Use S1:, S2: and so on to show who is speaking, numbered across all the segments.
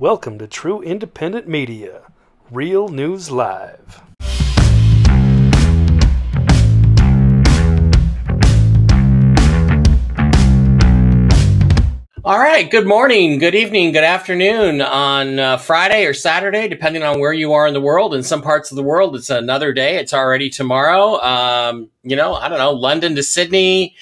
S1: Welcome to True Independent Media, Real News Live.
S2: All right. Good morning, good evening, good afternoon on uh, Friday or Saturday, depending on where you are in the world. In some parts of the world, it's another day. It's already tomorrow. Um, you know, I don't know, London to Sydney,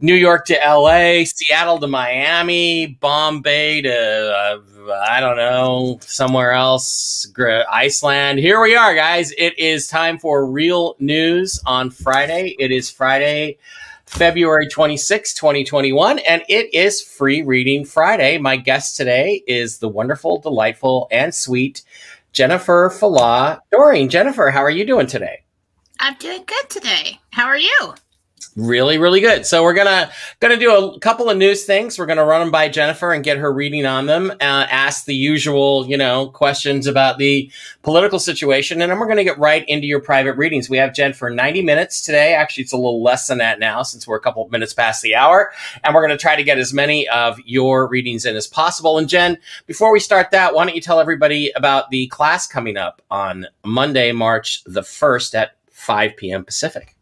S2: New York to LA, Seattle to Miami, Bombay to, uh, I don't know, somewhere else, Iceland. Here we are, guys. It is time for real news on Friday. It is Friday. February 26, 2021, and it is Free Reading Friday. My guest today is the wonderful, delightful, and sweet Jennifer Falah Doreen. Jennifer, how are you doing today?
S3: I'm doing good today. How are you?
S2: Really really good. So we're gonna gonna do a couple of news things. We're gonna run them by jennifer and get her reading on them uh, ask the usual you know questions about the political situation and then we're gonna get right into your private readings. We have jen for 90 minutes today. Actually it's a little less than that now since we're a couple of minutes past the hour and we're gonna try to get as many of your readings in as possible. And jen before we start that why don't you tell everybody about the class coming up on monday march the 1st at 5 p.m pacific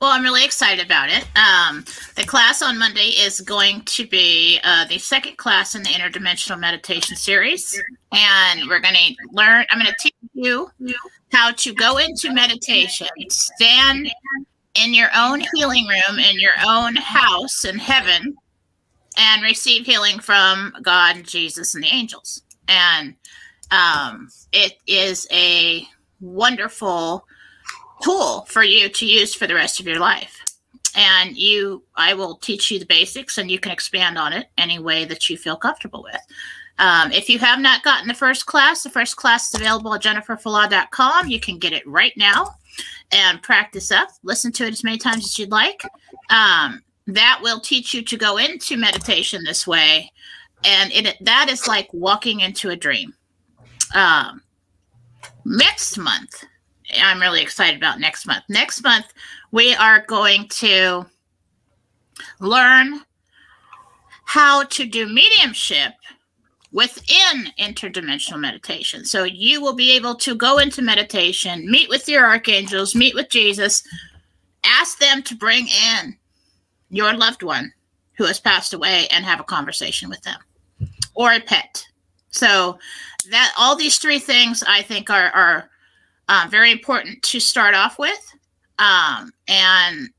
S3: well, I'm really excited about it. Um, the class on Monday is going to be uh, the second class in the interdimensional meditation series, and we're going to learn. I'm going to teach you how to go into meditation, stand in your own healing room in your own house in heaven, and receive healing from God, Jesus, and the angels. And um, it is a wonderful tool for you to use for the rest of your life. And you, I will teach you the basics and you can expand on it any way that you feel comfortable with. Um, if you have not gotten the first class, the first class is available at jenniferfalah.com. You can get it right now and practice up. Listen to it as many times as you'd like. Um, that will teach you to go into meditation this way. And it, that is like walking into a dream. Um, next month, I'm really excited about next month. Next month, we are going to learn how to do mediumship within interdimensional meditation. So you will be able to go into meditation, meet with your archangels, meet with Jesus, ask them to bring in your loved one who has passed away and have a conversation with them or a pet. So that all these three things I think are are uh, very important to start off with, um, and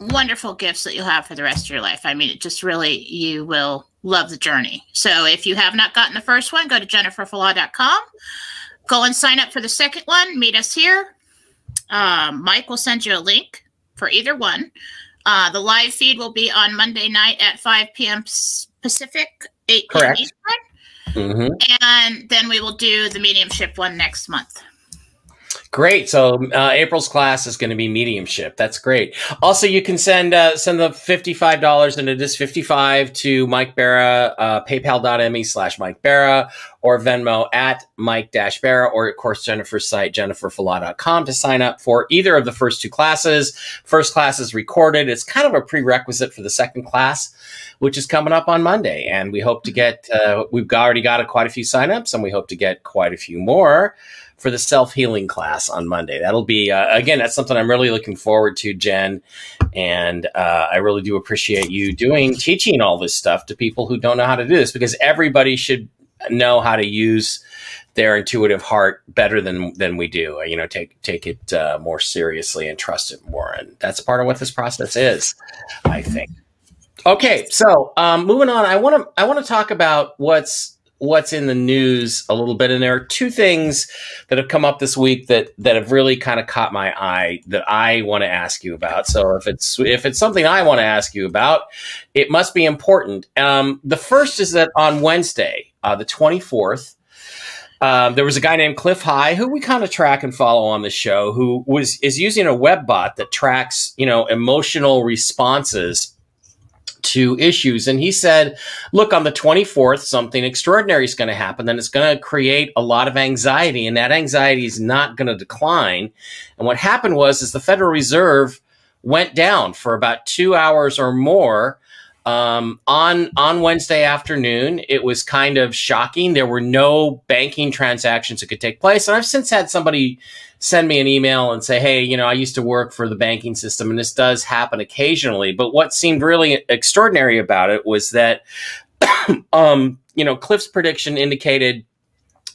S3: wonderful gifts that you'll have for the rest of your life. I mean, it just really, you will love the journey. So if you have not gotten the first one, go to jenniferfalah.com. Go and sign up for the second one. Meet us here. Um, Mike will send you a link for either one. Uh, the live feed will be on Monday night at 5 p.m. Pacific, 8 p.m. Eastern. Mm-hmm. And then we will do the mediumship one next month.
S2: Great. So uh, April's class is going to be mediumship. That's great. Also, you can send uh, send the fifty five dollars, and it is fifty five to Mike Bara, uh, PayPal.me slash Mike Bara or Venmo at Mike Dash Bara, or of course Jennifer's site jenniferfalah.com to sign up for either of the first two classes. First class is recorded. It's kind of a prerequisite for the second class, which is coming up on Monday, and we hope to get. Uh, we've already got a, quite a few signups, and we hope to get quite a few more for the self healing class on Monday. That'll be uh, again. That's something I'm really looking forward to, Jen. And uh, I really do appreciate you doing teaching all this stuff to people who don't know how to do this because everybody should know how to use their intuitive heart better than than we do. You know, take take it uh, more seriously and trust it more, and that's part of what this process is. I think. Okay, so um, moving on, I want to I want to talk about what's what's in the news a little bit. And there are two things that have come up this week that that have really kind of caught my eye that I want to ask you about. So if it's if it's something I want to ask you about, it must be important. Um, the first is that on Wednesday, uh, the twenty fourth. Um, there was a guy named Cliff High who we kind of track and follow on the show who was is using a web bot that tracks you know emotional responses to issues. And he said, look, on the 24th, something extraordinary is going to happen. Then it's going to create a lot of anxiety, and that anxiety is not going to decline. And what happened was, is the Federal Reserve went down for about two hours or more. Um, on on Wednesday afternoon, it was kind of shocking. There were no banking transactions that could take place, and I've since had somebody send me an email and say, "Hey, you know, I used to work for the banking system, and this does happen occasionally." But what seemed really extraordinary about it was that, um, you know, Cliff's prediction indicated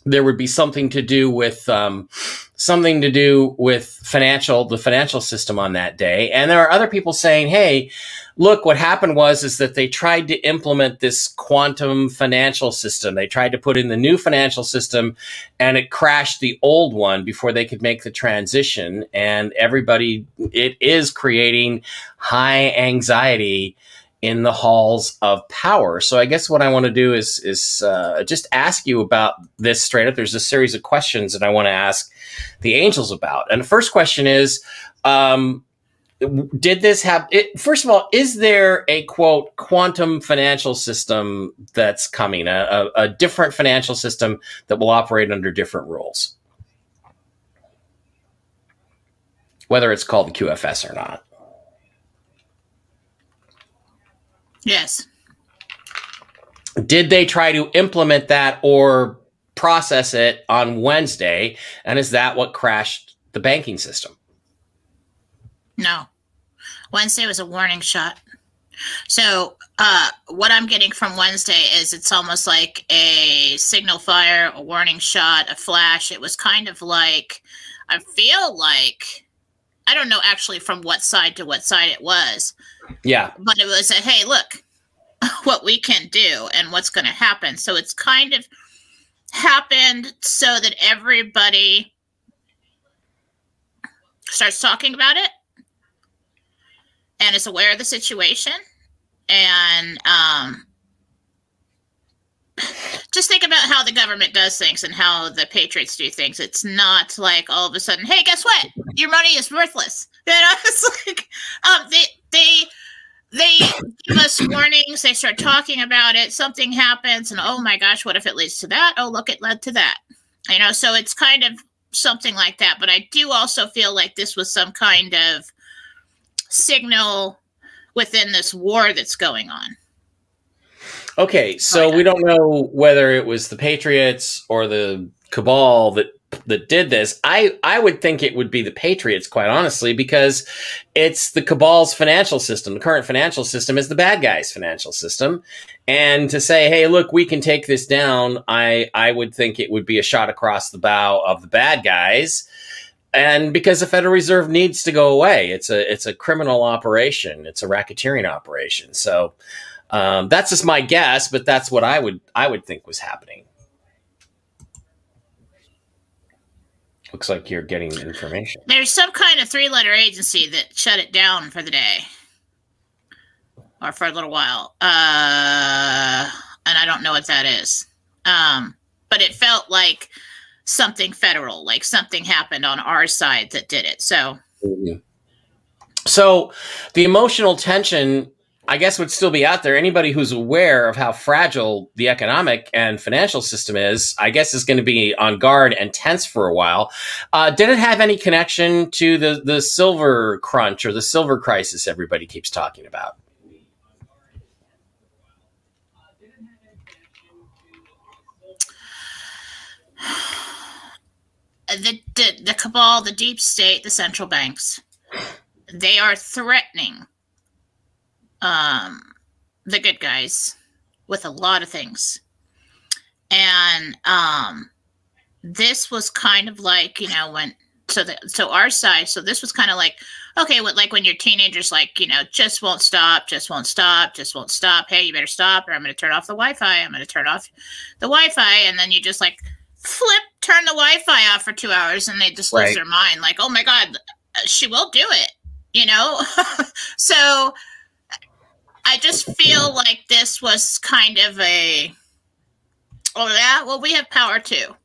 S2: there would be something to do with um, something to do with financial the financial system on that day and there are other people saying hey look what happened was is that they tried to implement this quantum financial system they tried to put in the new financial system and it crashed the old one before they could make the transition and everybody it is creating high anxiety in the halls of power. So I guess what I want to do is is uh, just ask you about this straight up. There's a series of questions that I want to ask the angels about. And the first question is, um, did this have? It, first of all, is there a quote quantum financial system that's coming? A, a, a different financial system that will operate under different rules, whether it's called the QFS or not.
S3: Yes.
S2: Did they try to implement that or process it on Wednesday? And is that what crashed the banking system?
S3: No. Wednesday was a warning shot. So, uh, what I'm getting from Wednesday is it's almost like a signal fire, a warning shot, a flash. It was kind of like, I feel like, I don't know actually from what side to what side it was,
S2: yeah.
S3: But it was a hey, look what we can do and what's going to happen. So it's kind of happened so that everybody starts talking about it and is aware of the situation and um, just think about how the government does things and how the patriots do things it's not like all of a sudden hey guess what your money is worthless you know it's like um, they they they give us warnings. They start talking about it. Something happens, and oh my gosh, what if it leads to that? Oh, look, it led to that. You know, so it's kind of something like that. But I do also feel like this was some kind of signal within this war that's going on.
S2: Okay, so we don't know whether it was the Patriots or the cabal that that did this, I I would think it would be the Patriots, quite honestly, because it's the cabal's financial system. The current financial system is the bad guys' financial system, and to say, "Hey, look, we can take this down," I I would think it would be a shot across the bow of the bad guys, and because the Federal Reserve needs to go away, it's a it's a criminal operation, it's a racketeering operation. So um, that's just my guess, but that's what I would I would think was happening. Looks like you're getting information.
S3: There's some kind of three letter agency that shut it down for the day or for a little while. Uh, and I don't know what that is. Um, but it felt like something federal, like something happened on our side that did it. So,
S2: so the emotional tension I guess would still be out there. Anybody who's aware of how fragile the economic and financial system is, I guess, is going to be on guard and tense for a while. Uh, did it have any connection to the the silver crunch or the silver crisis everybody keeps talking about?
S3: The, the, the cabal, the deep state, the central banks, they are threatening um, the good guys with a lot of things. And um, this was kind of like, you know, when so the so our side, so this was kind of like, okay, what like when your teenagers like, you know, just won't stop, just won't stop, just won't stop. Hey, you better stop, or I'm gonna turn off the Wi-Fi. I'm gonna turn off the Wi-Fi, and then you just like flip, turn the Wi-Fi off for two hours, and they just lose their mind. Like, oh my god, she will do it, you know. so I just feel like this was kind of a, oh yeah, well we have power too.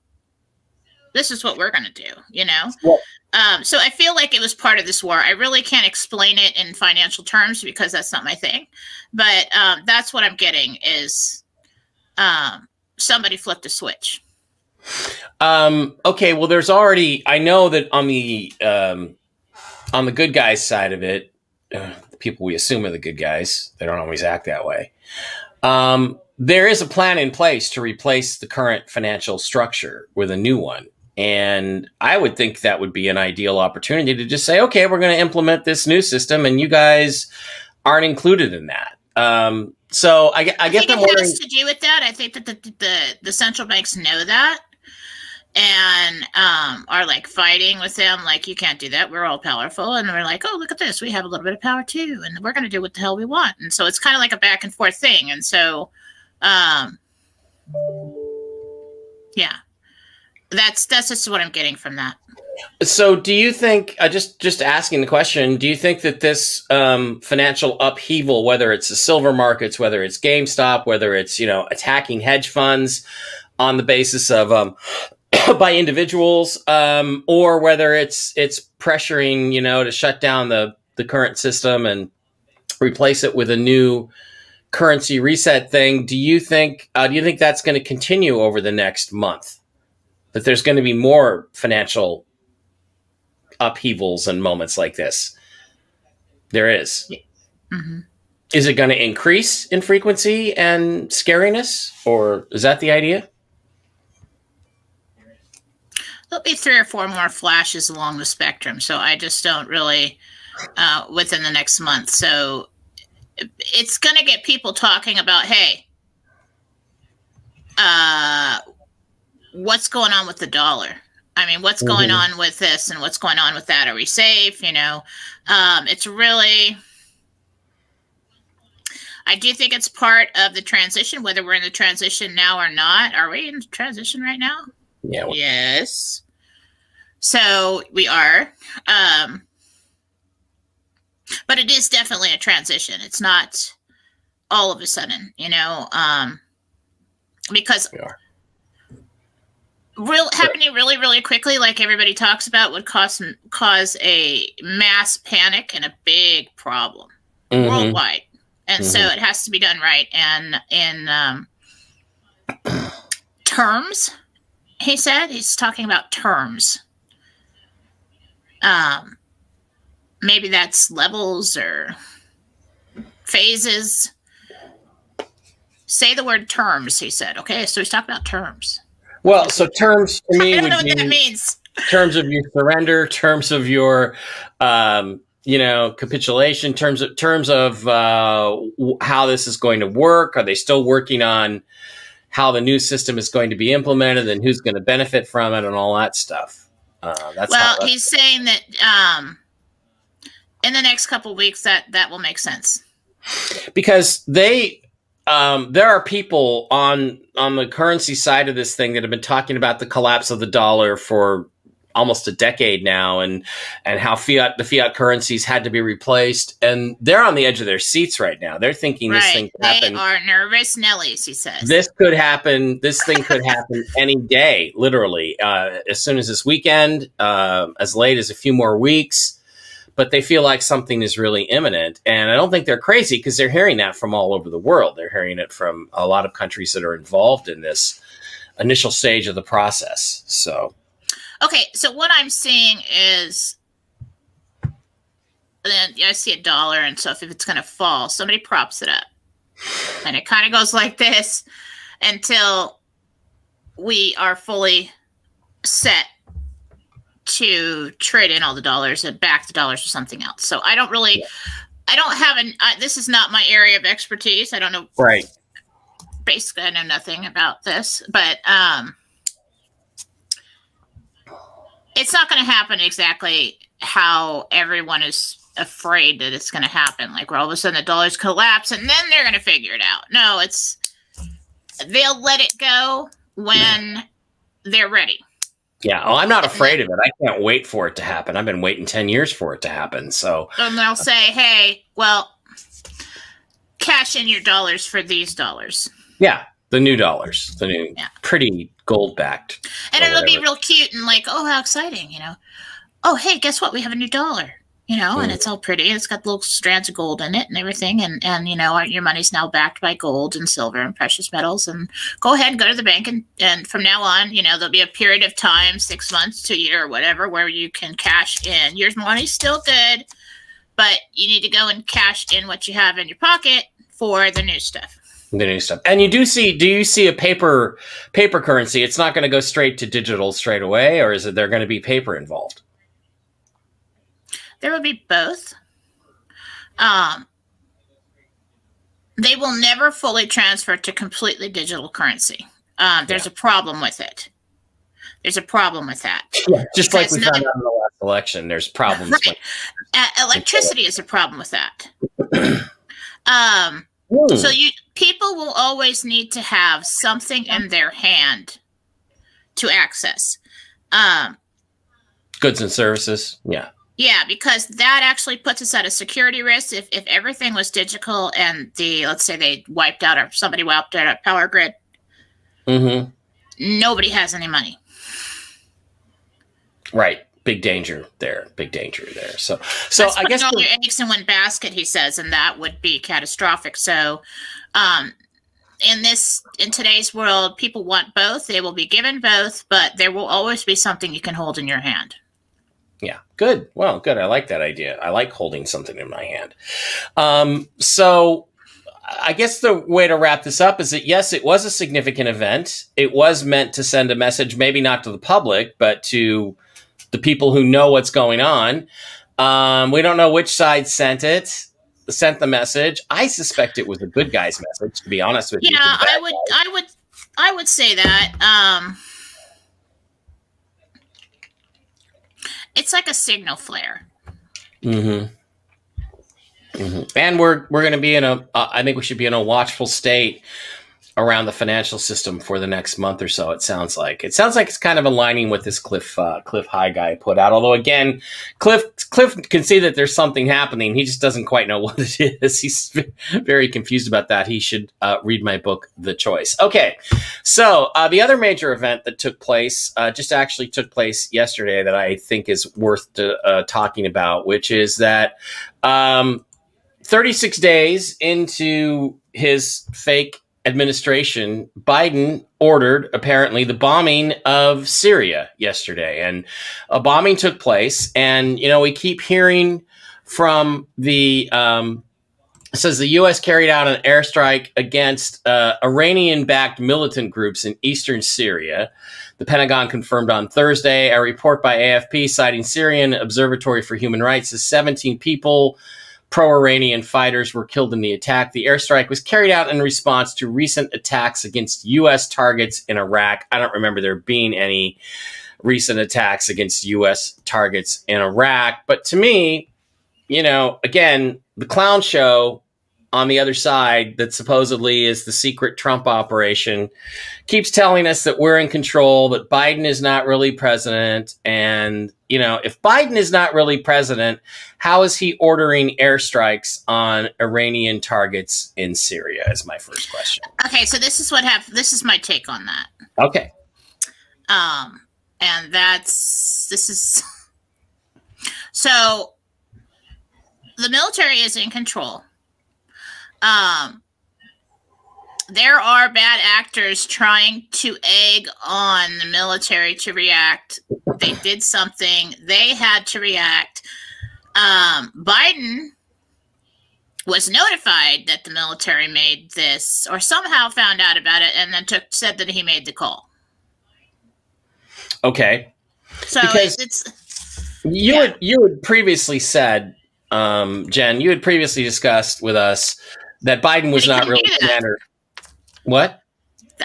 S3: This is what we're gonna do, you know. Yeah. Um, so I feel like it was part of this war. I really can't explain it in financial terms because that's not my thing, but um, that's what I'm getting is um, somebody flipped a switch.
S2: Um, okay, well, there's already. I know that on the um, on the good guys side of it, uh, people we assume are the good guys. They don't always act that way. Um, there is a plan in place to replace the current financial structure with a new one. And I would think that would be an ideal opportunity to just say, okay, we're going to implement this new system, and you guys aren't included in that. Um, so I, I,
S3: I
S2: guess
S3: think
S2: I'm
S3: it
S2: wondering.
S3: has to do with that. I think that the, the, the central banks know that and um, are like fighting with them, like, you can't do that. We're all powerful. And we're like, oh, look at this. We have a little bit of power too. And we're going to do what the hell we want. And so it's kind of like a back and forth thing. And so, um, yeah, that's that's just what I'm getting from that.
S2: So, do you think? Uh, just just asking the question. Do you think that this um, financial upheaval, whether it's the silver markets, whether it's GameStop, whether it's you know attacking hedge funds on the basis of um, by individuals, um, or whether it's it's pressuring you know to shut down the the current system and replace it with a new currency reset thing? Do you think? Uh, do you think that's going to continue over the next month? That there's going to be more financial upheavals and moments like this. There is.
S3: hmm
S2: Is it going to increase in frequency and scariness, or is that the idea?
S3: There'll be three or four more flashes along the spectrum. So I just don't really uh, within the next month. So it's going to get people talking about, hey, uh, what's going on with the dollar? I mean, what's going
S2: Mhm.
S3: on with this and what's going on with that? Are we safe? You know, um, it's really. I do think it's part of the transition, whether we're in the transition now or not. Are we in transition right now?
S2: Yeah.
S3: Yes. So we are. Um, but it is definitely a transition. It's not all of a sudden, you know, um, because real happening really, really quickly, like everybody talks about, would cause cause a mass panic and a big problem
S2: Mhm.
S3: worldwide. And so
S2: Mhm.
S3: it has to be done right and in um, terms. He said he's talking about terms. Um, maybe that's levels or phases. Say the word terms, he said. Okay, so he's talking about terms.
S2: Well, so terms to me
S3: I don't
S2: would
S3: know what that
S2: be
S3: means.
S2: terms of your surrender, terms of your, um, you know, capitulation, terms of terms of uh, w- how this is going to work. Are they still working on how the new system is going to be implemented and who's going to benefit from it and all that stuff? Uh, that's
S3: well, he's saying that um, in the next couple weeks that that will make sense.
S2: because they um, there are people on on the currency side of this thing that have been talking about the collapse of the dollar for almost a decade now and and how fiat the fiat currencies had to be replaced and they're on the edge of their seats right now. They're thinking this thing could
S3: They
S2: happen
S3: are nervous Nellies, he says.
S2: this could happen this thing could happen any day literally uh, as soon as this weekend uh, as late as a few more weeks but they feel like something is really imminent and i don't think they're crazy because they're hearing that from all over the world. They're hearing it from a lot of countries that are involved in this initial stage of the process so
S3: Okay, so what I'm seeing is then I see a dollar and stuff. if it's gonna fall, somebody props it up. And it kind of goes like this until we are fully set to trade in all the dollars and back the dollars for something else. So I don't really, I don't have an. I, this is not my area of expertise. I don't know.
S2: right
S3: Basically, I know nothing about this, but um, it's not going to happen exactly how everyone is afraid that it's going to happen. Like where all of a sudden the dollars collapse and then they're going to figure it out. No, it's they'll let it go when they're ready.
S2: yeah well, i'm not afraid of it i can't wait for it to happen i've been waiting 10 years for it to happen so
S3: And they'll say, "Hey, well, cash in your dollars for these dollars."
S2: yeah the new dollars the new
S3: Yeah.
S2: pretty gold backed
S3: And it'll be real cute and like, "Oh, how exciting!" You know. Oh, hey, guess what? We have a new dollar. You know, and
S2: Mm.
S3: it's all pretty. It's got little strands of gold in it and everything. And and you know, your money's now backed by gold and silver and precious metals. And go ahead and go to the bank and and from now on, you know, there'll be a period of time, six months to a year or whatever, where you can cash in. Your money's still good. but you need to go and cash in what you have in your pocket for the new stuff.
S2: The new stuff, and you do see. Do you see a paper paper currency? It's not going to go straight to digital straight away, or is it there going to be paper involved?
S3: There will be both. Um, they will never fully transfer to completely digital currency. Um, there's
S2: Yeah.
S3: a problem with it. There's a problem with that.
S2: Yeah, Just like we
S3: none-
S2: found out in the last election, there's problems.
S3: Right.
S2: with-
S3: Uh, electricity is a problem with that. um,
S2: Hmm.
S3: so you people will always need to have something in their hand to access. Um,
S2: Goods and services. Yeah.
S3: Yeah, because that actually puts us at a security risk. If if everything was digital and the let's say they wiped out or somebody wiped out a power grid,
S2: Mm-hmm.
S3: nobody has any money.
S2: Right. Big danger there. Big danger there. So, so
S3: That's
S2: I guess
S3: all your eggs in one basket, he says, and that would be catastrophic. So, um, in this in today's world, people want both. They will be given both, but there will always be something you can hold in your hand.
S2: Yeah, good. Well, good. I like that idea. I like holding something in my hand. Um, so, I guess the way to wrap this up is that yes, it was a significant event. It was meant to send a message, maybe not to the public, but to the people who know what's going on. Um, we don't know which side sent it, sent the message. I suspect it was a good guy's message, to be honest with you.
S3: Yeah,
S2: the bad
S3: I would, I would, I would say that. Um, it's like a signal flare.
S2: Mm-hmm. hmm And we're we're going to be in a. Uh, I think we should be in a watchful state around the financial system for the next month or so. It sounds like it sounds like it's kind of aligning with this Cliff uh, Cliff High guy put out. Although again, Cliff Cliff can see that there's something happening. He just doesn't quite know what it is. He's very confused about that. He should uh, read my book, The Choice. Okay, so uh, the other major event that took place uh, just actually took place yesterday that I think is worth uh, talking about, which is that. Um, 36 days into his fake administration, Biden ordered apparently the bombing of Syria yesterday. And a bombing took place. And, you know, we keep hearing from the, um, says the U.S. carried out an airstrike against uh, Iranian backed militant groups in eastern Syria. The Pentagon confirmed on Thursday. A report by AFP citing Syrian Observatory for Human Rights as 17 people pro Iranian fighters were killed in the attack. The airstrike was carried out in response to recent attacks against U.S. targets in Iraq. I don't remember there being any recent attacks against U.S. targets in Iraq. But to me, you know, again, the clown show on the other side that supposedly is the secret Trump operation keeps telling us that we're in control, that Biden is not really president. And, you know, if Biden is not really president, how is he ordering airstrikes on Iranian targets in Syria? Is my first question.
S3: Okay, so this is what have this is my take on that.
S2: Okay.
S3: Um, and that's this is so the military is in control. Um, there are bad actors trying to egg on the military to react. They did something, they had to react. Um, Biden was notified that the military made this or somehow found out about it and then took said that he made the call.
S2: Okay.
S3: So
S2: Because-
S3: it's, it's
S2: You
S3: Yeah.
S2: had you had previously said, um, Jen, you had previously discussed with us that Biden was not really commander. What?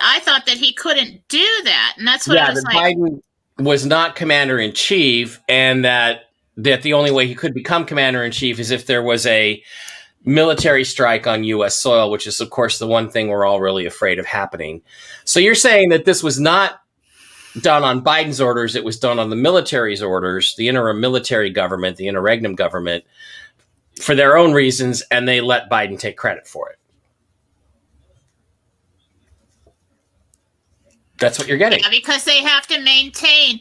S3: I thought that he couldn't do that, and that's what I
S2: yeah,
S3: was
S2: that
S3: like.
S2: Biden was not commander in chief, and that that the only way he could become commander in chief is if there was a military strike on U.S. soil, which is, of course, the one thing we're all really afraid of happening. So you're saying that this was not done on Biden's orders; it was done on the military's orders, the interim military government, the interregnum government, for their own reasons, and they let Biden take credit for it. That's what you're getting.
S3: Yeah, because they have to maintain.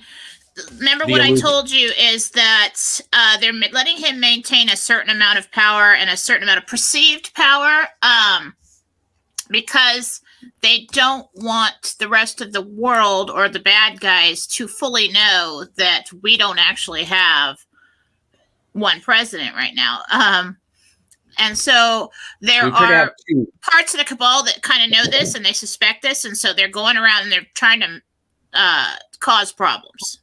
S3: Remember
S2: The
S3: what I told you is that uh, they're letting him maintain a certain amount of power and a certain amount of perceived power, um, because they don't want the rest of the world or the bad guys to fully know that we don't actually have one president right now. Um, and so there
S2: We could have
S3: are parts of the cabal that kind of know this and they suspect this, and so they're going around and they're trying to uh, cause problems.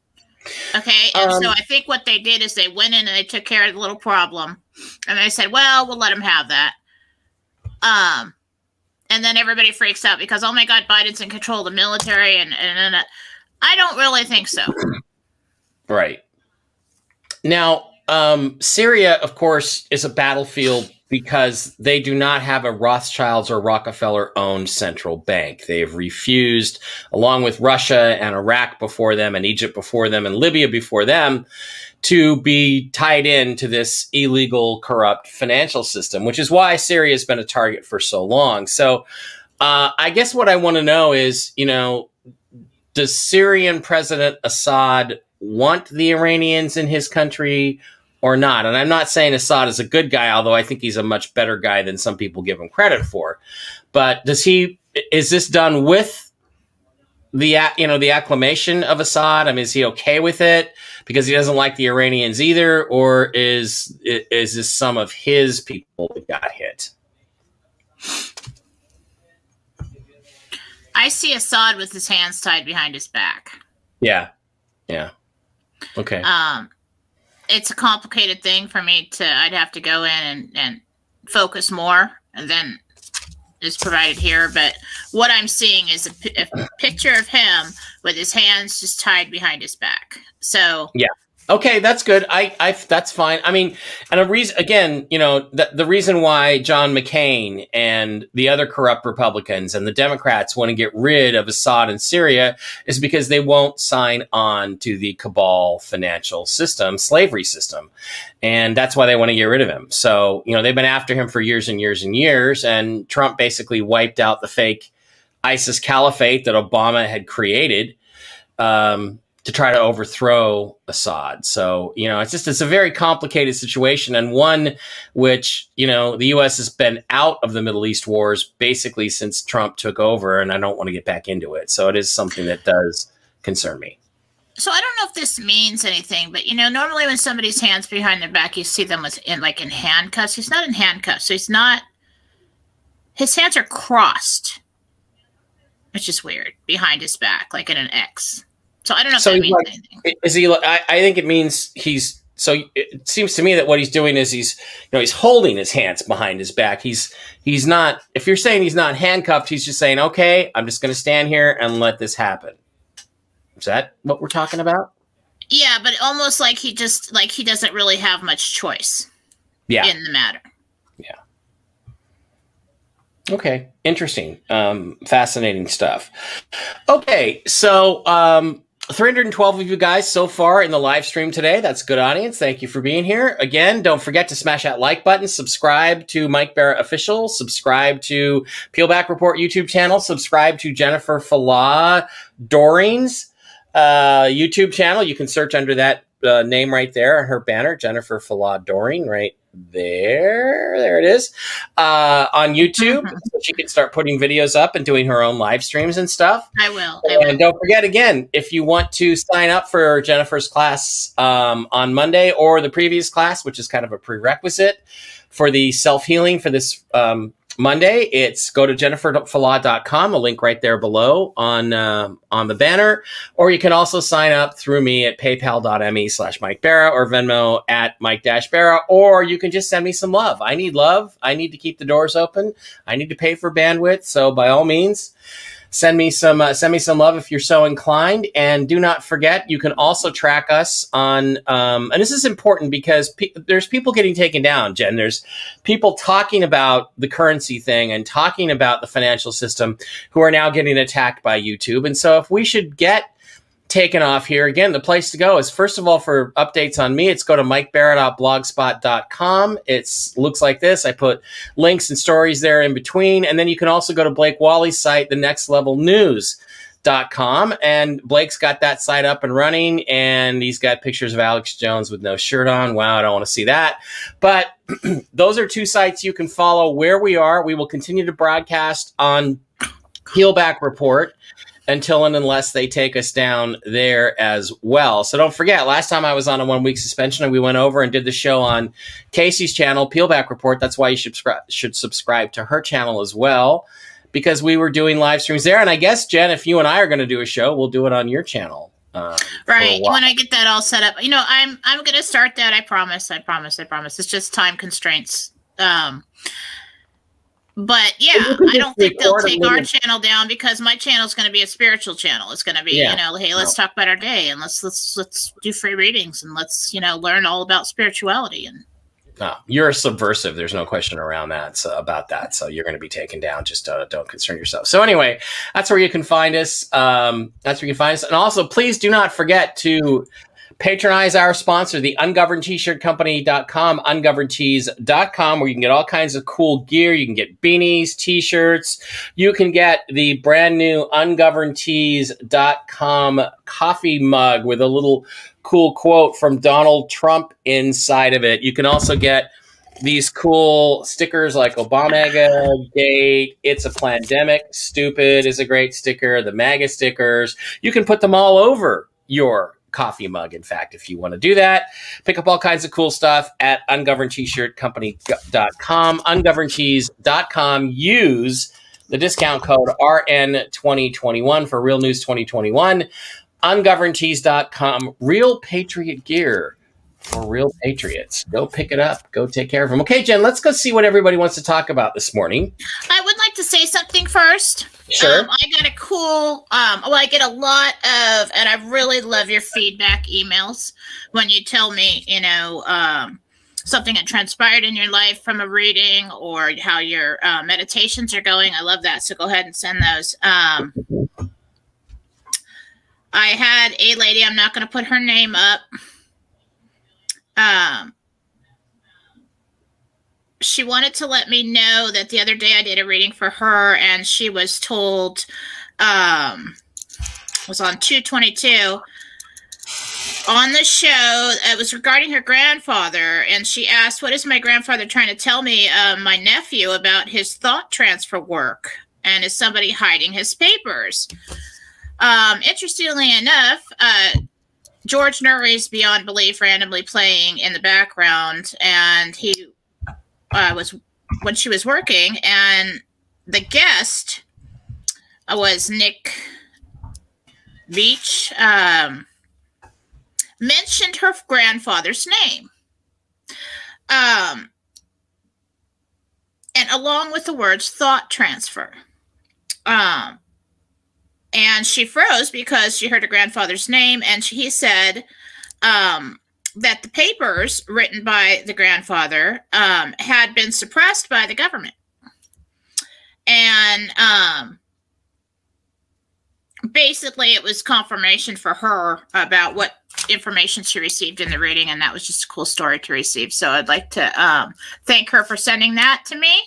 S3: Okay, and so
S2: Um,
S3: I think what they did is they went in and they took care of the little problem, and they said, "Well, we'll let them have that." Um, and then everybody freaks out because, oh my God, Biden's in control of the military, and and, and uh, I don't really think so.
S2: Right. Now, um, Syria, of course, is a battlefield because they do not have a Rothschilds or Rockefeller owned central bank. They have refused, along with Russia and Iraq before them, and Egypt before them, and Libya before them, to be tied into this illegal, corrupt financial system, which is why Syria has been a target for so long. So, uh, I guess what I want to know is, you know, does Syrian President Assad want the Iranians in his country or not? And I'm not saying Assad is a good guy, although I think he's a much better guy than some people give him credit for. But does he? Is this done with the you know the acclamation of Assad? I mean, is he okay with it because he doesn't like the Iranians either, or is is this some of his people that got hit?
S3: I see Assad with his hands tied behind his back.
S2: Yeah, yeah, okay.
S3: um it's a complicated thing for me to i'd have to go in and, and focus more than is provided here but what i'm seeing is a, picture of him with his hands just tied behind his back so
S2: Okay, that's good. I, I, that's fine. I mean, and a reason again, you know, the, the reason why John McCain and the other corrupt Republicans and the Democrats want to get rid of Assad in Syria is because they won't sign on to the cabal financial system, slavery system, and that's why they want to get rid of him. So, you know, they've been after him for years and years and years, and Trump basically wiped out the fake ISIS caliphate that Obama had created. Um, to try to overthrow Assad. So, you know, it's just it's a very complicated situation and one which, you know, the US has been out of the Middle East wars basically since Trump took over and I don't want to get back into it. So it is something that does concern me.
S3: so i don't know if this means anything but you know normally when somebody's hands behind their back you see them with in like in handcuffs he's not in handcuffs so he's not his hands are crossed which is weird behind his back like in an x so i don't know if
S2: So
S3: that means
S2: like-
S3: anything
S2: Is he I, I think it means he's so it seems to me that what he's doing is he's you know he's holding his hands behind his back. He's he's not if you're saying he's not handcuffed, he's just saying, "Okay, I'm just going to stand here and let this happen." Is that what we're talking about?
S3: Yeah, but almost like he just like he doesn't really have much choice
S2: Yeah.
S3: in the matter. Yeah.
S2: Okay, interesting, um, fascinating stuff. Okay, so um, 312 of you guys so far in the live stream today. That's good audience. Thank you for being here. Again, don't forget to smash that like button, subscribe to Mike Bara Official, subscribe to Peelback Report YouTube channel, subscribe to Jennifer Falah Doreen's uh, YouTube channel. You can search under that uh, name right there, on her banner, Jennifer Falah Doreen, right there. There it is uh, on YouTube.
S3: Mhm.
S2: So she can start putting videos up and doing her own live streams and stuff.
S3: I will. I will.
S2: And don't forget again, if you want to sign up for Jennifer's class um, on Monday or the previous class, which is kind of a prerequisite for the self healing for this um, Monday, it's go to jenniferfalah.com, a link right there below on um on the banner, or you can also sign up through me at paypal.me slash Mike Bara or Venmo at Mike Dash Bara, or you can just send me some love. I need love. I need to keep the doors open. I need to pay for bandwidth. So by all means, send me some uh, send me some love if you're so inclined. And do not forget you can also track us on um, and this is important because pe- there's people getting taken down jen. There's people talking about the currency thing and talking about the financial system who are now getting attacked by youtube. And so if we should get taken off here again the place to go is first of all for updates on me it's go to mikebara.blogspot.com It looks like this i put links and stories there in between. And then you can also go to Blake Wally's site, the next level news.com. And Blake's got that site up and running and he's got pictures of Alex Jones with no shirt on. Wow, I don't want to see that. But those are two sites you can follow where we are. We will continue to broadcast on Peelback Report. Until and unless they take us down there as well. So don't forget, last time I was on a one week suspension, and we went over and did the show on Casey's channel, Peelback Report. That's why you should, should subscribe to her channel as well, because we were doing live streams there. And I guess, Jen, if you and I are going to do a show, we'll do it on your channel.
S3: Um, right when I get that all set up, you know, I'm I'm gonna start that. I promise. I promise. I promise. It's just time constraints. Um, but yeah, I don't think they'll take our channel down because my channel is going to be a spiritual channel. It's going to be, yeah. you know, hey, let's no. talk about our day and let's let's let's do free readings and let's you know learn all about spirituality and.
S2: No, you're a subversive. There's no question around that so, about that. So you're going to be taken down. Just uh, don't concern yourself. So anyway, that's where you can find us. Um, that's where you can find us. And also, please do not forget to Patronize our sponsor, the ungovernedtshirtcompany.com, ungovernedtees.com, where you can get all kinds of cool gear. You can get beanies, t-shirts. You can get the brand new ungovernedtees.com coffee mug with a little cool quote from Donald Trump inside of it. You can also get these cool stickers like Obama Gate, It's a Pandemic, Stupid is a great sticker, the MAGA stickers. You can put them all over your coffee mug, in fact, if you want to do that. Pick up all kinds of cool stuff at ungovernedtshirtcompany.com, ungovernedtees.com. Use the discount code RN2021 for Real News 2021. Ungovernedtees.com, real patriot gear for real patriots. Go pick it up. Go take care of them. Okay, Jen, let's go see what everybody wants to talk about this morning.
S3: I would like to say something first.
S2: Sure. Um,
S3: I got a cool, um, well, I get a lot of, and I really love your feedback emails when you tell me, you know, um, something that transpired in your life from a reading or how your uh, meditations are going. I love that. So go ahead and send those. Um, I had a lady, I'm not going to put her name up. Um, she wanted to let me know that the other day I did a reading for her and she was told um was on 222 on the show it was regarding her grandfather and she asked what is my grandfather trying to tell me uh, my nephew about his thought transfer work? And is somebody hiding his papers? Um interestingly enough uh George Noory's Beyond Belief randomly playing in the background, and he uh, was when she was working, and the guest was Nick Begich. Um, mentioned her grandfather's name. Um, and along with the words thought transfer. Um, and she froze because she heard her grandfather's name, and she, he said, um, that the papers written by the grandfather um, had been suppressed by the government. And um, basically, it was confirmation for her about what information she received in the reading. And that was just a cool story to receive. So I'd like to um, thank her for sending that to me.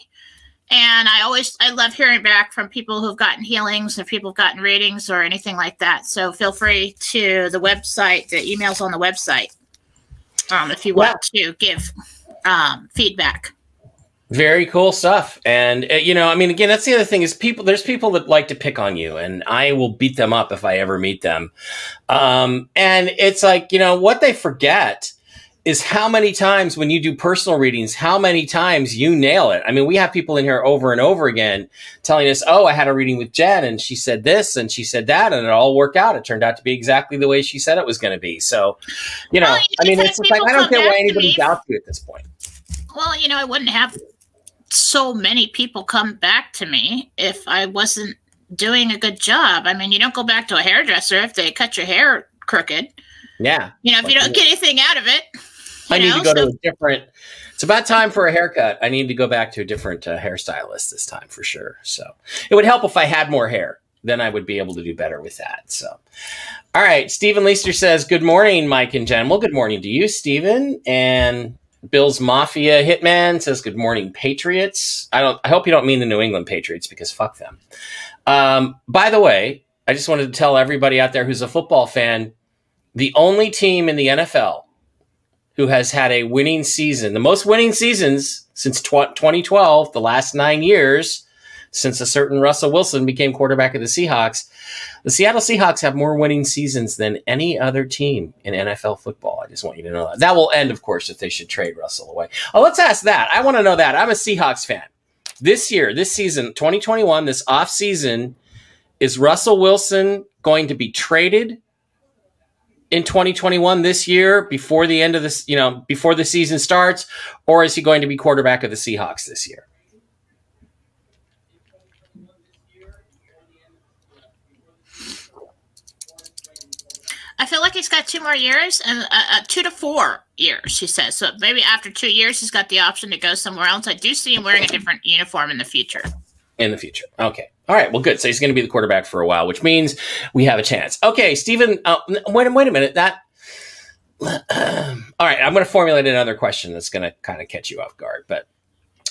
S3: And I always, I love hearing back from people who've gotten healings, if people who've gotten readings or anything like that. So feel free to the website, the emails on the website um, if you want to give um, feedback.
S2: Very cool stuff. And, uh, you know, I mean, again, that's the other thing is people, there's people that like to pick on you, and I will beat them up if I ever meet them. Um, and it's like, you know, what they forget is how many times when you do personal readings, how many times you nail it. I mean, we have people in here over and over again telling us, oh, I had a reading with Jen and she said this and she said that and it all worked out. It turned out to be exactly the way she said it was going to be. So, you know, well, I mean, it's like, I don't get why anybody doubts you at this point.
S3: Well, you know, I wouldn't have so many people come back to me if I wasn't doing a good job. I mean, you don't go back to a hairdresser if they cut your hair crooked.
S2: Yeah.
S3: You know, if you don't get anything out of it.
S2: I need know, to go so- to a different. It's about time for a haircut. I need to go back to a different uh, hairstylist this time for sure. So it would help if I had more hair. Then I would be able to do better with that. So, all right. Stephen Leister says, Good morning, Mike and Jen. Well, good morning to you, Stephen. And Bill's Mafia Hitman says, Good morning, Patriots. I don't I hope you don't mean the New England Patriots because fuck them. Um, by the way, I just wanted to tell everybody out there who's a football fan, the only team in the NFL who has had a winning season, the most winning seasons since tw- 2012, the last nine years, since a certain Russell Wilson became quarterback of the Seahawks. The Seattle Seahawks have more winning seasons than any other team in NFL football. I just want you to know that. That will end, of course, if they should trade Russell away. Oh, let's ask that. I want to know that. I'm a Seahawks fan. This year, this season, 2021, this off season, is Russell Wilson going to be traded in 2021 this year before the end of this, you know, before the season starts, or is he going to be quarterback of the Seahawks this year?
S3: I feel like he's got two more years and uh, uh, two to four years, he says. So maybe after two years, he's got the option to go somewhere else. I do see him wearing a different uniform in the future.
S2: In the future. Okay. All right. Well, good. So he's going to be the quarterback for a while, which means we have a chance. Okay, Stephen. Uh, wait, wait a minute. That. all right. I'm going to formulate another question that's going to kind of catch you off guard, but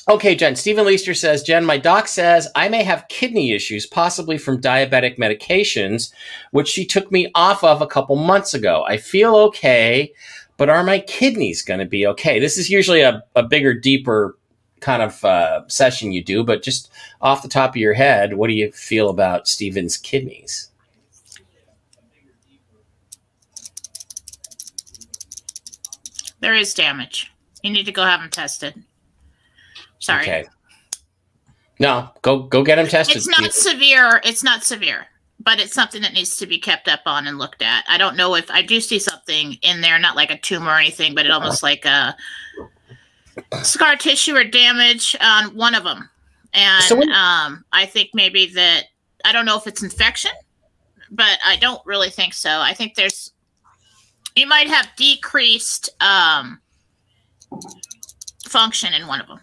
S2: Okay, Jen. Stephen Leister says, Jen, my doc says I may have kidney issues, possibly from diabetic medications, which she took me off of a couple months ago. I feel okay, but are my kidneys going to be okay? This is usually a, a bigger, deeper kind of uh, session you do, but just off the top of your head, what do you feel about Stephen's kidneys?
S3: There is damage. You need to go have them tested. Sorry. Okay.
S2: No, go go get them tested.
S3: It's not severe. It's not severe, but it's something that needs to be kept up on and looked at. I don't know if I do see something in there, not like a tumor or anything, but it almost like a scar tissue or damage on one of them. And so when- um, I think maybe that I don't know if it's infection, but I don't really think so. I think there's you might have decreased um, function in one of them.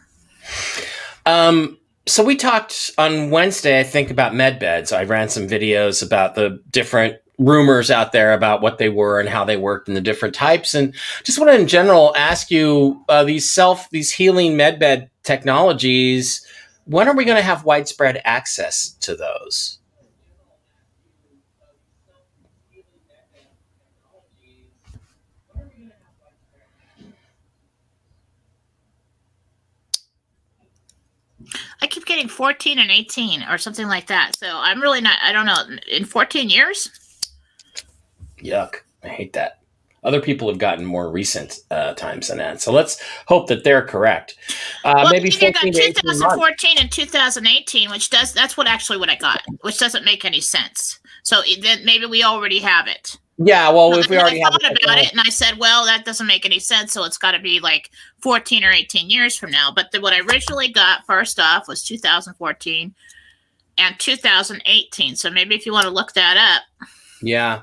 S2: Um, so we talked on Wednesday, I think, about med beds. I ran some videos about the different rumors out there about what they were and how they worked and the different types. And just want to, in general, ask you uh, these self, these healing medbed technologies. When are we going to have widespread access to those?
S3: I keep getting 14 and 18 or something like that. So I'm really not, I don't know, in 14 years?
S2: Yuck. I hate that. Other people have gotten more recent uh, times than that. So let's hope that they're correct. Uh,
S3: well, maybe 14 got 2014 and 2018, which does, that's what actually what I got, which doesn't make any sense. So then maybe we already have it.
S2: Yeah, well, if we already
S3: I thought about it, and I said, well, that doesn't make any sense. So it's got to be like 14 or 18 years from now. But the, what I originally got first off was 2014 and 2018. So maybe if you want to look that up.
S2: Yeah.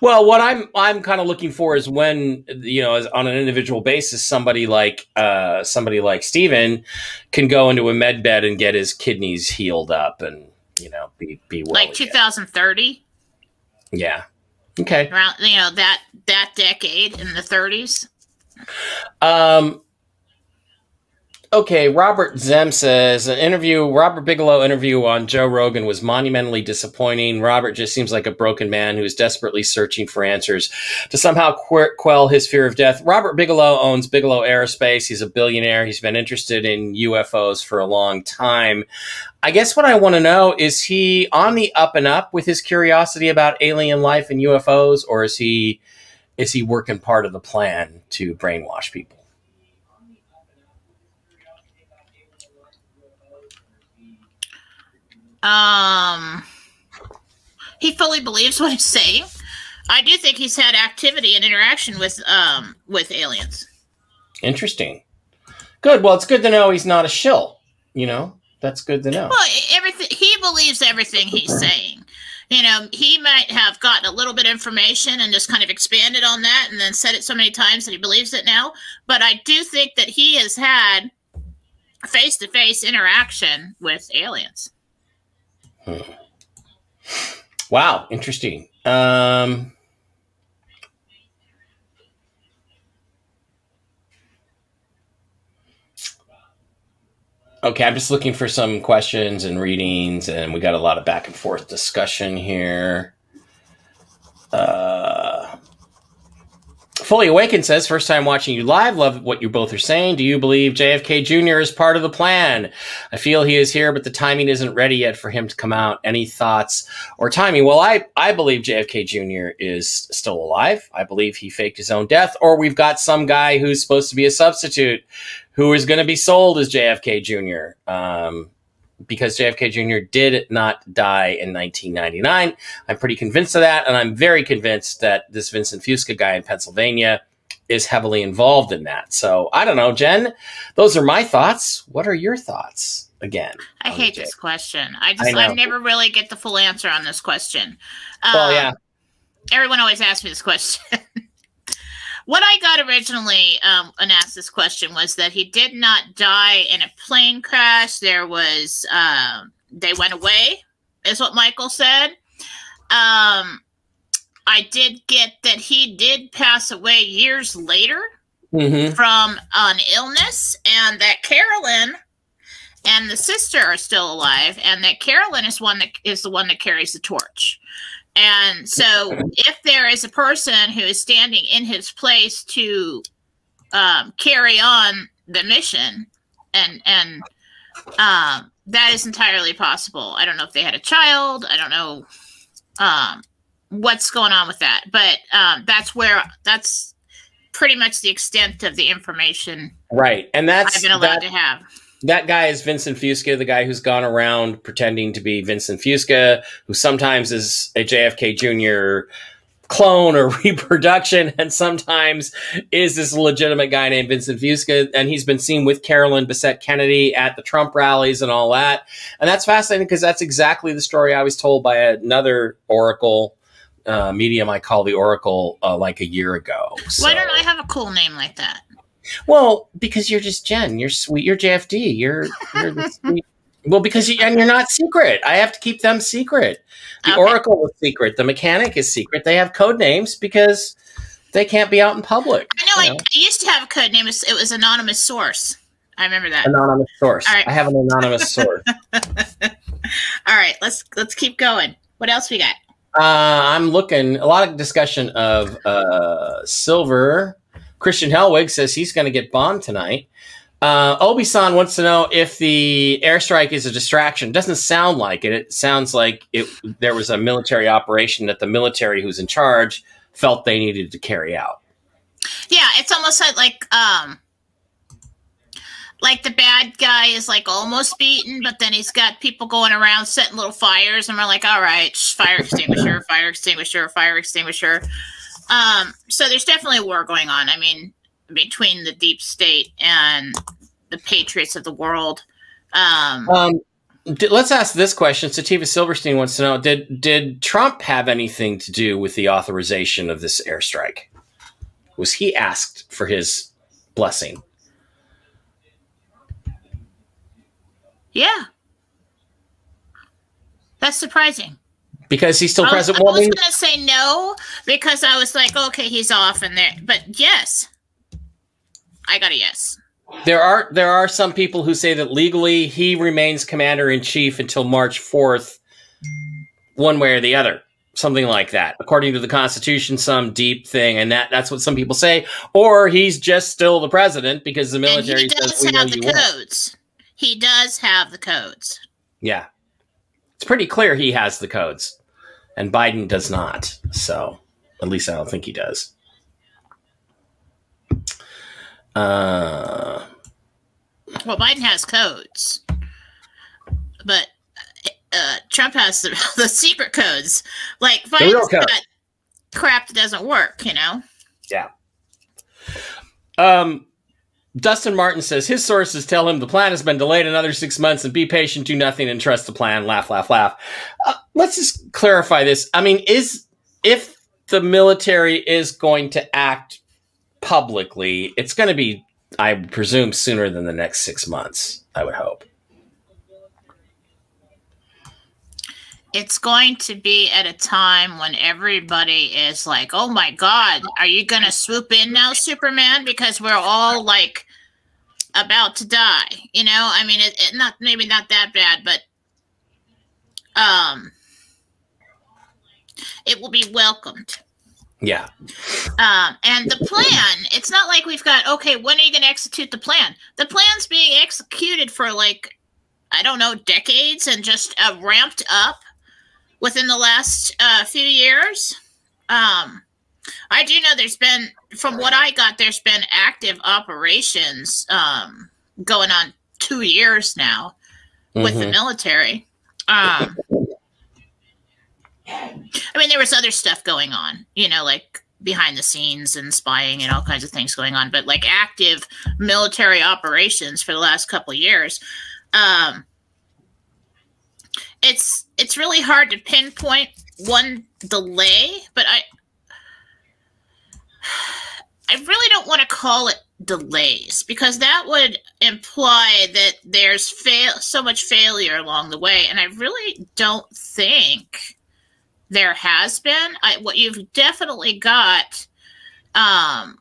S2: Well, what I'm I'm kind of looking for is when you know, as, on an individual basis, somebody like uh, somebody like Steven can go into a med bed and get his kidneys healed up and you know be be well
S3: like 2030.
S2: Yeah, Okay.
S3: Around you know that that decade in the 30s.
S2: Um. Okay, Robert Zem says an interview, Robert Bigelow interview on Joe Rogan was monumentally disappointing. Robert just seems like a broken man who is desperately searching for answers to somehow quell his fear of death. Robert Bigelow owns Bigelow Aerospace. He's a billionaire. He's been interested in UFOs for a long time. I guess what I want to know is he on the up and up with his curiosity about alien life and UFOs, or is he is he working part of the plan to brainwash people?
S3: Um, he fully believes what he's saying. I do think he's had activity and interaction with um with aliens.
S2: Interesting. Good. Well, it's good to know he's not a shill. You know. That's good to know.
S3: Well, everything he believes everything he's saying. You know, he might have gotten a little bit of information and just kind of expanded on that and then said it so many times that he believes it now. But I do think that he has had face to face interaction with aliens.
S2: Hmm. Wow, interesting. Um, Okay, I'm just looking for some questions and readings, and we got a lot of back and forth discussion here. Uh, Fully Awakened says, first time watching you live. Love what you both are saying. Do you believe JFK Jr. is part of the plan? I feel he is here, but the timing isn't ready yet for him to come out. Any thoughts or timing? Well, I, I believe JFK Jr. is still alive. I believe he faked his own death, or we've got some guy who's supposed to be a substitute who is going to be sold as JFK Jr. Um, because JFK Jr. did not die in 1999. I'm pretty convinced of that. And I'm very convinced that this Vincent Fusca guy in Pennsylvania is heavily involved in that. So I don't know, Jen. Those are my thoughts. What are your thoughts again?
S3: I hate this question. I just
S2: I
S3: I, never really get the full answer on this question.
S2: Well,
S3: Um,
S2: yeah.
S3: Everyone always asks me this question. what I got originally um, when asked this question was that he did not die in a plane crash. There was um, they went away, is what Michael said. Um, I did get that he did pass away years later
S2: Mhm.
S3: from an illness, and that Carolyn and the sister are still alive, and that Carolyn is one that is the one that carries the torch. And so, if there is a person who is standing in his place to um, carry on the mission, and and um, that is entirely possible. I don't know if they had a child. I don't know um, what's going on with that, but um, that's where that's pretty much the extent of the information
S2: Right. And that's
S3: I've been allowed
S2: that-
S3: to have.
S2: That guy is Vincent Fusca, the guy who's gone around pretending to be Vincent Fusca, who sometimes is a JFK Jr. clone or reproduction, and sometimes is this legitimate guy named Vincent Fusca. And he's been seen with Carolyn Bessette Kennedy at the Trump rallies and all that. And that's fascinating because that's exactly the story I was told by another Oracle uh, medium I call the Oracle uh, like a year ago.
S3: Why don't I have a cool name like that?
S2: Well, because you're just Jen. You're sweet. You're JFD. You're, you're. Well, because you, and you're not secret. I have to keep them secret. The
S3: Okay.
S2: Oracle is secret. The mechanic is secret. They have code names because they can't be out in public.
S3: I know,
S2: you
S3: I, I used to have a code name. It was, it was Anonymous Source. I remember that.
S2: Anonymous source.
S3: All right.
S2: I have an anonymous source.
S3: All right, let's let's keep going. What else we got?
S2: Uh, I'm looking a lot of discussion of uh, silver. Christian Helwig says he's going to get bombed tonight. Uh, Obi-San wants to know if the airstrike is a distraction. Doesn't sound like it. It sounds like it. There was a military operation that the military who's in charge felt they needed to carry out.
S3: Yeah, it's almost like like um like the bad guy is like almost beaten, but then he's got people going around setting little fires, and we're like, all right, fire extinguisher, fire extinguisher, fire extinguisher. Um, so there's definitely a war going on. I mean, between the deep state and the patriots of the world. Um,
S2: Um, d- let's ask this question. Sativa Silverstein wants to know: Did did Trump have anything to do with the authorization of this airstrike? Was he asked for his blessing?
S3: yeah, that's surprising.
S2: Because he's still
S3: I was,
S2: president.
S3: I was gonna say no because I was like, okay, he's off and there, but yes, I got a yes.
S2: there are there are some people who say that legally he remains commander in chief until March fourth, one way or the other, something like that, according to the Constitution. Some deep thing, and that that's what some people say. Or he's just still the president because the
S3: And
S2: military
S3: he
S2: says
S3: does
S2: we
S3: have the codes. He does have the codes.
S2: Yeah. It's pretty clear he has the codes. And Biden does not. So at least I don't think he does. Uh
S3: Well, Biden has codes, but uh, Trump has the, the secret codes. Like Biden's
S2: code.
S3: got crap that doesn't work. You know. Yeah.
S2: Um Dustin Martin says his sources tell him the plan has been delayed another six months and be patient, do nothing, and trust the plan. Laugh, laugh, laugh. Uh, let's just clarify this. I mean, is if the military is going to act publicly, it's going to be, I presume, sooner than the next six months. I would hope.
S3: It's going to be at a time when everybody is like, "Oh my God, are you going to swoop in now, Superman?" Because we're all like about to die. You know, I mean, it, it not maybe not that bad, but um, it will be welcomed.
S2: Yeah.
S3: Um, and the plan, it's not like we've got, okay, when are you going to execute the plan? The plan's being executed for like, I don't know, decades and just uh, ramped up within the last uh, few years. Um, I do know there's been, from what I got, there's been active operations um, going on two years now with the
S2: Mhm.
S3: military. Um, I mean, there was other stuff going on, you know, like behind the scenes and spying and all kinds of things going on, but like active military operations for the last couple of years. Um, it's it's really hard to pinpoint one delay, but I I really don't want to call it delays because that would imply that there's fail so much failure along the way, and I really don't think there has been. I, what you've definitely got, um,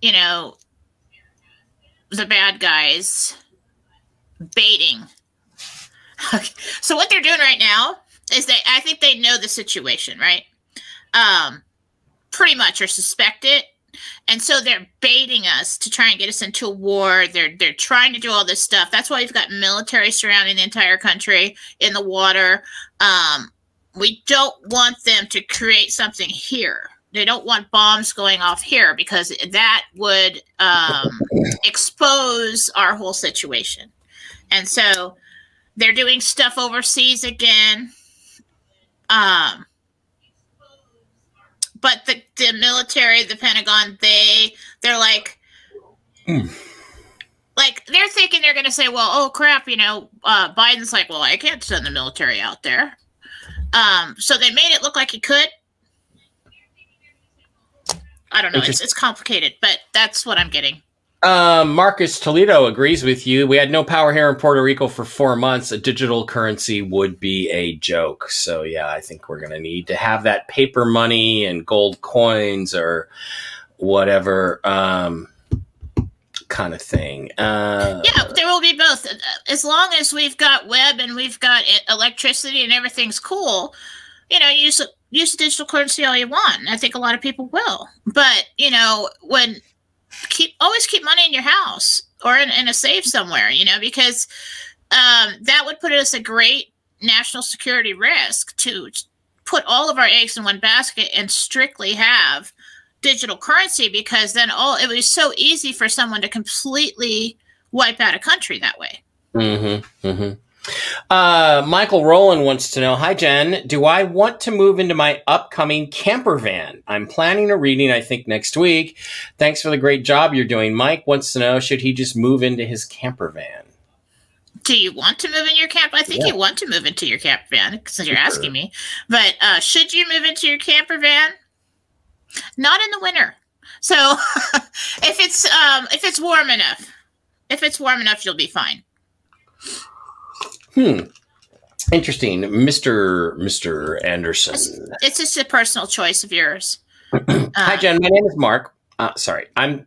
S3: you know, the bad guys baiting. so what they're doing right now is they, I think they know the situation, right? Um, pretty much or suspect it. And so they're baiting us to try and get us into war. They're they're trying to do all this stuff. That's why we've got military surrounding the entire country in the water. Um, we don't want them to create something here. They don't want bombs going off here because that would um, expose our whole situation. And so they're doing stuff overseas again. Um, but the, the military, the Pentagon, they they're like,
S2: Hmm.
S3: like they're thinking they're going to say, well, oh crap, you know, uh, Biden's like, well, I can't send the military out there. Um, so they made it look like he could. I don't know. It's, it's complicated, but that's what I'm getting.
S2: Um, Marcus Toledo agrees with you. We had no power here in Puerto Rico for four months. A digital currency would be a joke. So, yeah, I think we're going to need to have that paper money and gold coins or whatever um, kind of thing. Uh,
S3: Yeah, there will be both. As long as we've got web and we've got electricity and everything's cool, you know, use use digital currency all you want. I think a lot of people will. But you know, when keep always keep money in your house or in, in a safe somewhere, you know, because um, that would put us a great national security risk to put all of our eggs in one basket and strictly have digital currency because then all it was so easy for someone to completely wipe out a country that way.
S2: Mm-hmm. Mm-hmm. Uh, Michael Rowland wants to know, Hi Jen, do I want to move into my upcoming camper van? I'm planning a reading, I think, next week. Thanks for the great job you're doing. Mike wants to know, should he just move into his camper van?
S3: Do you want to move in your camp? I think
S2: Yeah.
S3: you want to move into your camper van since you're
S2: Sure.
S3: asking me. But uh, should you move into your camper van? Not in the winter. So if it's um, if it's warm enough, if it's warm enough, you'll be fine.
S2: Hmm. Interesting. Mr. Mr. Anderson.
S3: It's just a personal choice of yours.
S2: Hi Jen, my name is Mark. Uh, sorry. I'm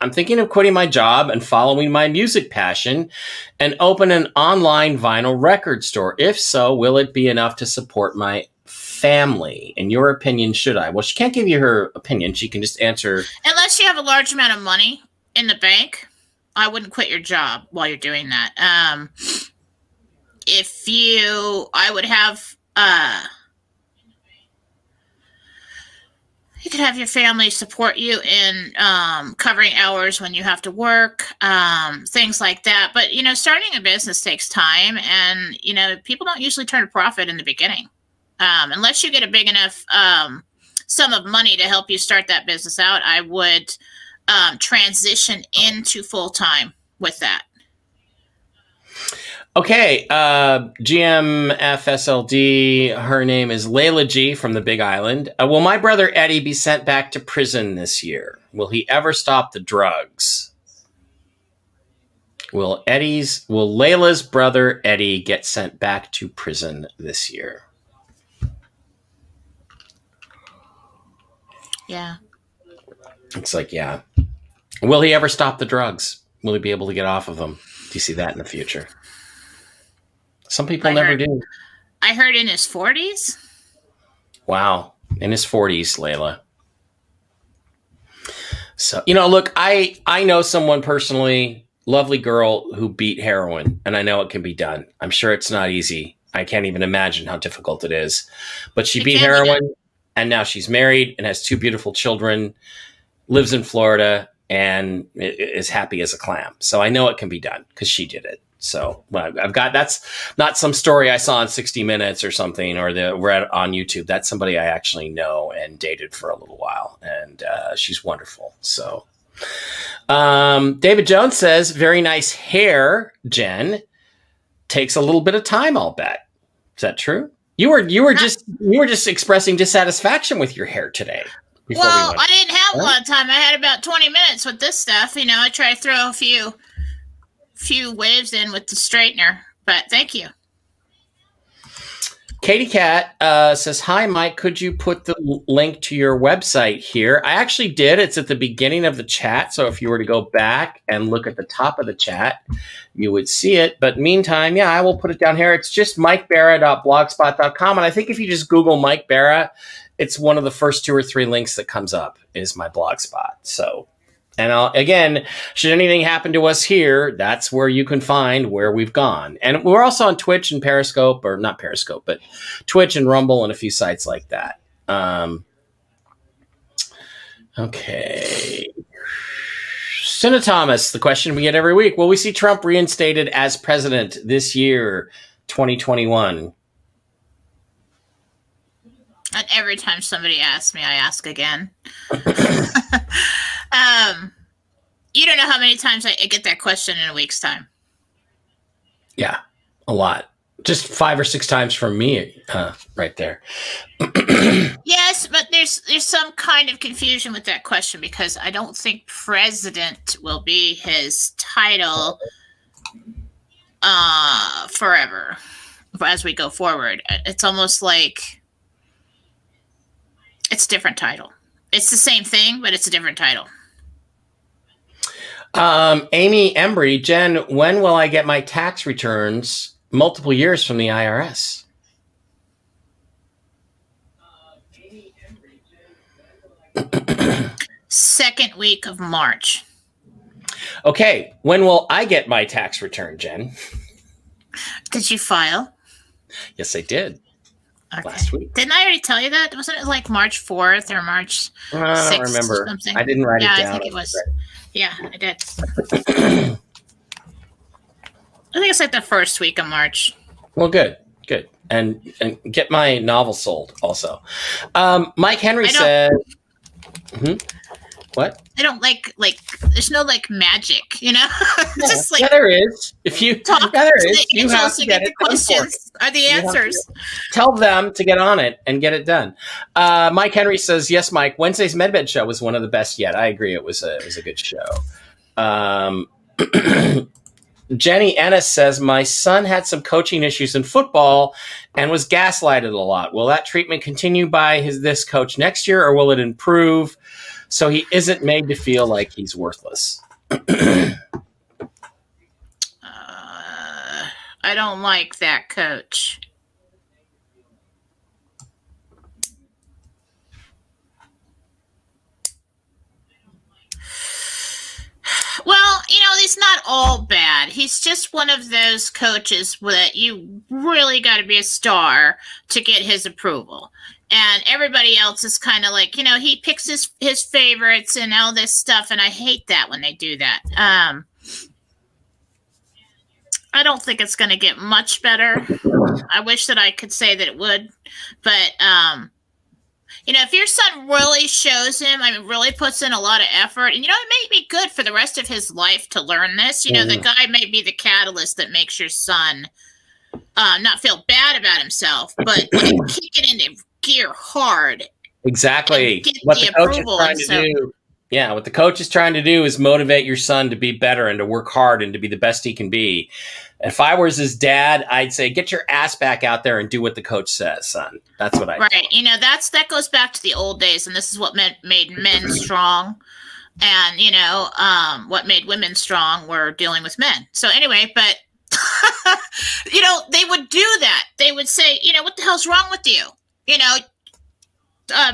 S2: I'm thinking of quitting my job and following my music passion and open an online vinyl record store. If so, will it be enough to support my family? In your opinion, should I? Well, she can't give you her opinion. She can just answer.
S3: unless you have a large amount of money in the bank, I wouldn't quit your job while you're doing that. Um, if you, I would have, uh, you could have your family support you in um, covering hours when you have to work, um, things like that. But you know, starting a business takes time, and you know, people don't usually turn a profit in the beginning um, unless you get a big enough um, sum of money to help you start that business out. I would um, transition into full time with that.
S2: Okay, uh, GMFSLD. Her name is Layla G from the Big Island. Uh, will my brother Eddie be sent back to prison this year? Will he ever stop the drugs? Will Eddie's will Layla's brother Eddie get sent back to prison this year?
S3: Yeah.
S2: It's like, yeah. Will he ever stop the drugs? Will he be able to get off of them? Do you see that in the future? Some people
S3: I
S2: never
S3: heard-
S2: do.
S3: I heard in his 40s.
S2: Wow. In his 40s, Layla. So, you know, look, I I know someone personally, lovely girl who beat heroin, and I know it can be done. I'm sure it's not easy. I can't even imagine how difficult it is. But she
S3: It
S2: beat heroin and now she's married and has two beautiful children, lives in Florida and is happy as a clam. So I know it can be done because she did it. So well, I've got that's not some story I saw on 60 Minutes or something or the read on YouTube. That's somebody I actually know and dated for a little while, and uh, she's wonderful. So, um, David Jones says, "Very nice hair, Jen. Takes a little bit of time, I'll bet. Is that true? You were you were just you were just expressing dissatisfaction with your hair today. before we
S3: Well. I didn't have a lot of time. I had about 20 minutes with this stuff. You know, I try to throw a few few waves in with the straightener. But thank you.
S2: Katie Cat uh, says, Hi, Mike. Could you put the link to your website here? I actually did. It's at the beginning of the chat. So if you were to go back and look at the top of the chat, you would see it. But meantime, yeah, I will put it down here. It's just mikebara.blogspot.com. And I think if you just Google Mike Bara, it's one of the first two or three links that comes up is my blogspot. So, and I'll, again, should anything happen to us here, that's where you can find where we've gone. And we're also on Twitch and Periscope, or not Periscope, but Twitch and Rumble and a few sites like that. Um, okay. Senna Thomas, the question we get every week Will we see Trump reinstated as president this year, 2021?
S3: And every time somebody asks me, I ask again. um, you don't know how many times I get that question in a week's time.
S2: Yeah, a lot. Just five or six times from me, uh, right there.
S3: Yes, but there's there's some kind of confusion with that question because I don't think president will be his title uh forever as we go forward. It's almost like it's a different title. It's the same thing, but it's a different title.
S2: Um, Amy Embry, Jen, when will I get my tax returns multiple years from the IRS?
S3: Second week of March.
S2: Okay, when will I get my tax return, Jen?
S3: Did you file?
S2: Yes, I did
S3: Okay.
S2: last week.
S3: Didn't I already tell you that? Wasn't it like March 4th or March?
S2: I don't remember.
S3: something.
S2: I didn't write
S3: Yeah,
S2: it down.
S3: Yeah, I think it was. Yeah, I did. I think it's like the first week of March.
S2: Well, good, good, and and get my novel sold also. Um, Mike Henry said, hmm? "What?
S3: I don't like like. There's no like magic, you know. Just like
S2: yeah, there is. If you
S3: talk
S2: yeah, there is. You have to
S3: to
S2: get
S3: get the questions are the answers.
S2: tell them to get on it and get it done. Uh, Mike Henry says, "Yes, Mike. Wednesday's MedBed show was one of the best yet. I agree. It was a it was a good show." Um, Jenny Ennis says, "My son had some coaching issues in football and was gaslighted a lot. Will that treatment continue by his this coach next year, or will it improve so he isn't made to feel like he's worthless?"
S3: Uh, I don't like that coach. Well, you know, he's not all bad. He's just one of those coaches that you really got to be a star to get his approval. And everybody else is kind of like, you know, he picks his his favorites and all this stuff, and I hate that when they do that. Um, I don't think it's going to get much better. I wish that I could say that it would, but um, you know, if your son really shows him, I mean, really puts in a lot of effort, and you know, it may be good for the rest of his life to learn this. You know, the guy may be the catalyst that makes your son uh, not feel bad about himself, but like kick it into gear hard.
S2: Exactly. What
S3: the
S2: the coach is trying to
S3: so-
S2: do. Yeah, what the coach is trying to do is motivate your son to be better and to work hard and to be the best he can be. If I was his dad, I'd say, get your ass back out there and do what the coach says, son. That's what I.
S3: right you know that's that goes back to the old days and this is what meant, made men strong and you know um, what made women strong were dealing with men so anyway but you know they would do that they would say you know what the hell's wrong with you you know uh,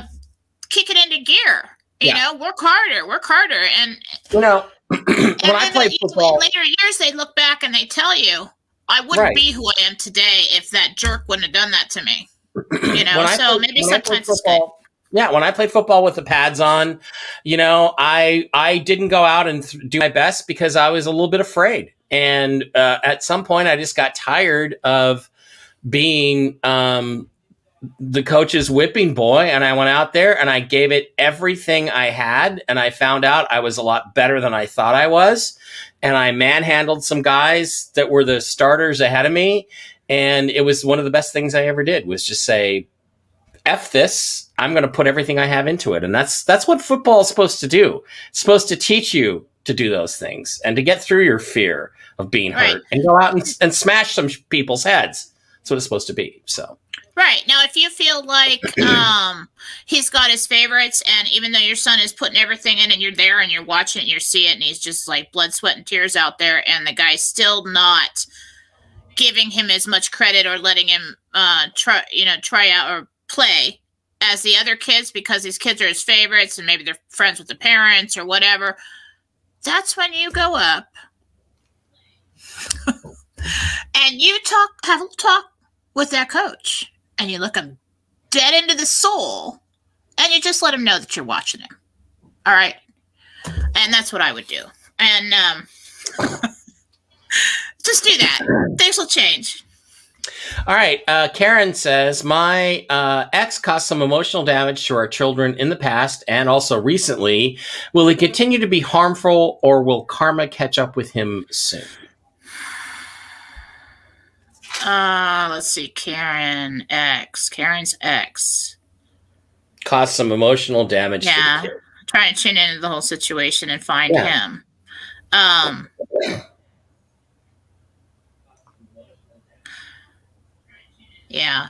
S3: kick it into gear. You
S2: Yeah.
S3: know, work harder, work harder, and
S2: You know, when I played football,
S3: in later years, they look back and they tell you, "I wouldn't
S2: Right.
S3: be who I am today if that jerk wouldn't have done that to me." You know, so
S2: played-
S3: maybe
S2: when I played
S3: sometimes
S2: football- Yeah, when I played football with the pads on, you know, I I didn't go out and th- do my best because I was a little bit afraid. And uh, at some point, I just got tired of being um, the coach's whipping boy, and I went out there and I gave it everything I had, and I found out I was a lot better than I thought I was, and I manhandled some guys that were the starters ahead of me, and it was one of the best things I ever did was just say F this. I'm going to put everything I have into it. And that's, that's what football is supposed to do. It's supposed to teach you to do those things and to get through your fear of being
S3: Right.
S2: hurt and go out and, and smash some people's heads. That's what it's supposed to be. So,
S3: Right. Now if you feel like um he's got his favorites and even though your son is putting everything in and you're there and you're watching it and you see it and he's just like blood, sweat, and tears out there and the guy's still not giving him as much credit or letting him uh try you know, try out or play as the other kids because these kids are his favorites and maybe they're friends with the parents or whatever. That's when you go up and you talk have a talk with that coach and you look him dead into the soul and you just let him know that you're watching him. All right. And that's what I would do. And um just do that. Things will change.
S2: all right. Uh, Karen says, My uh, ex caused some emotional damage to our children in the past and also recently. Will he continue to be harmful or will karma catch up with him soon?
S3: Uh let's see. Karen X. Karen's X.
S2: Caused some emotional damage
S3: Yeah.
S2: to.
S3: Trying to tune into the whole situation and find
S2: Yeah.
S3: him. Um Yeah.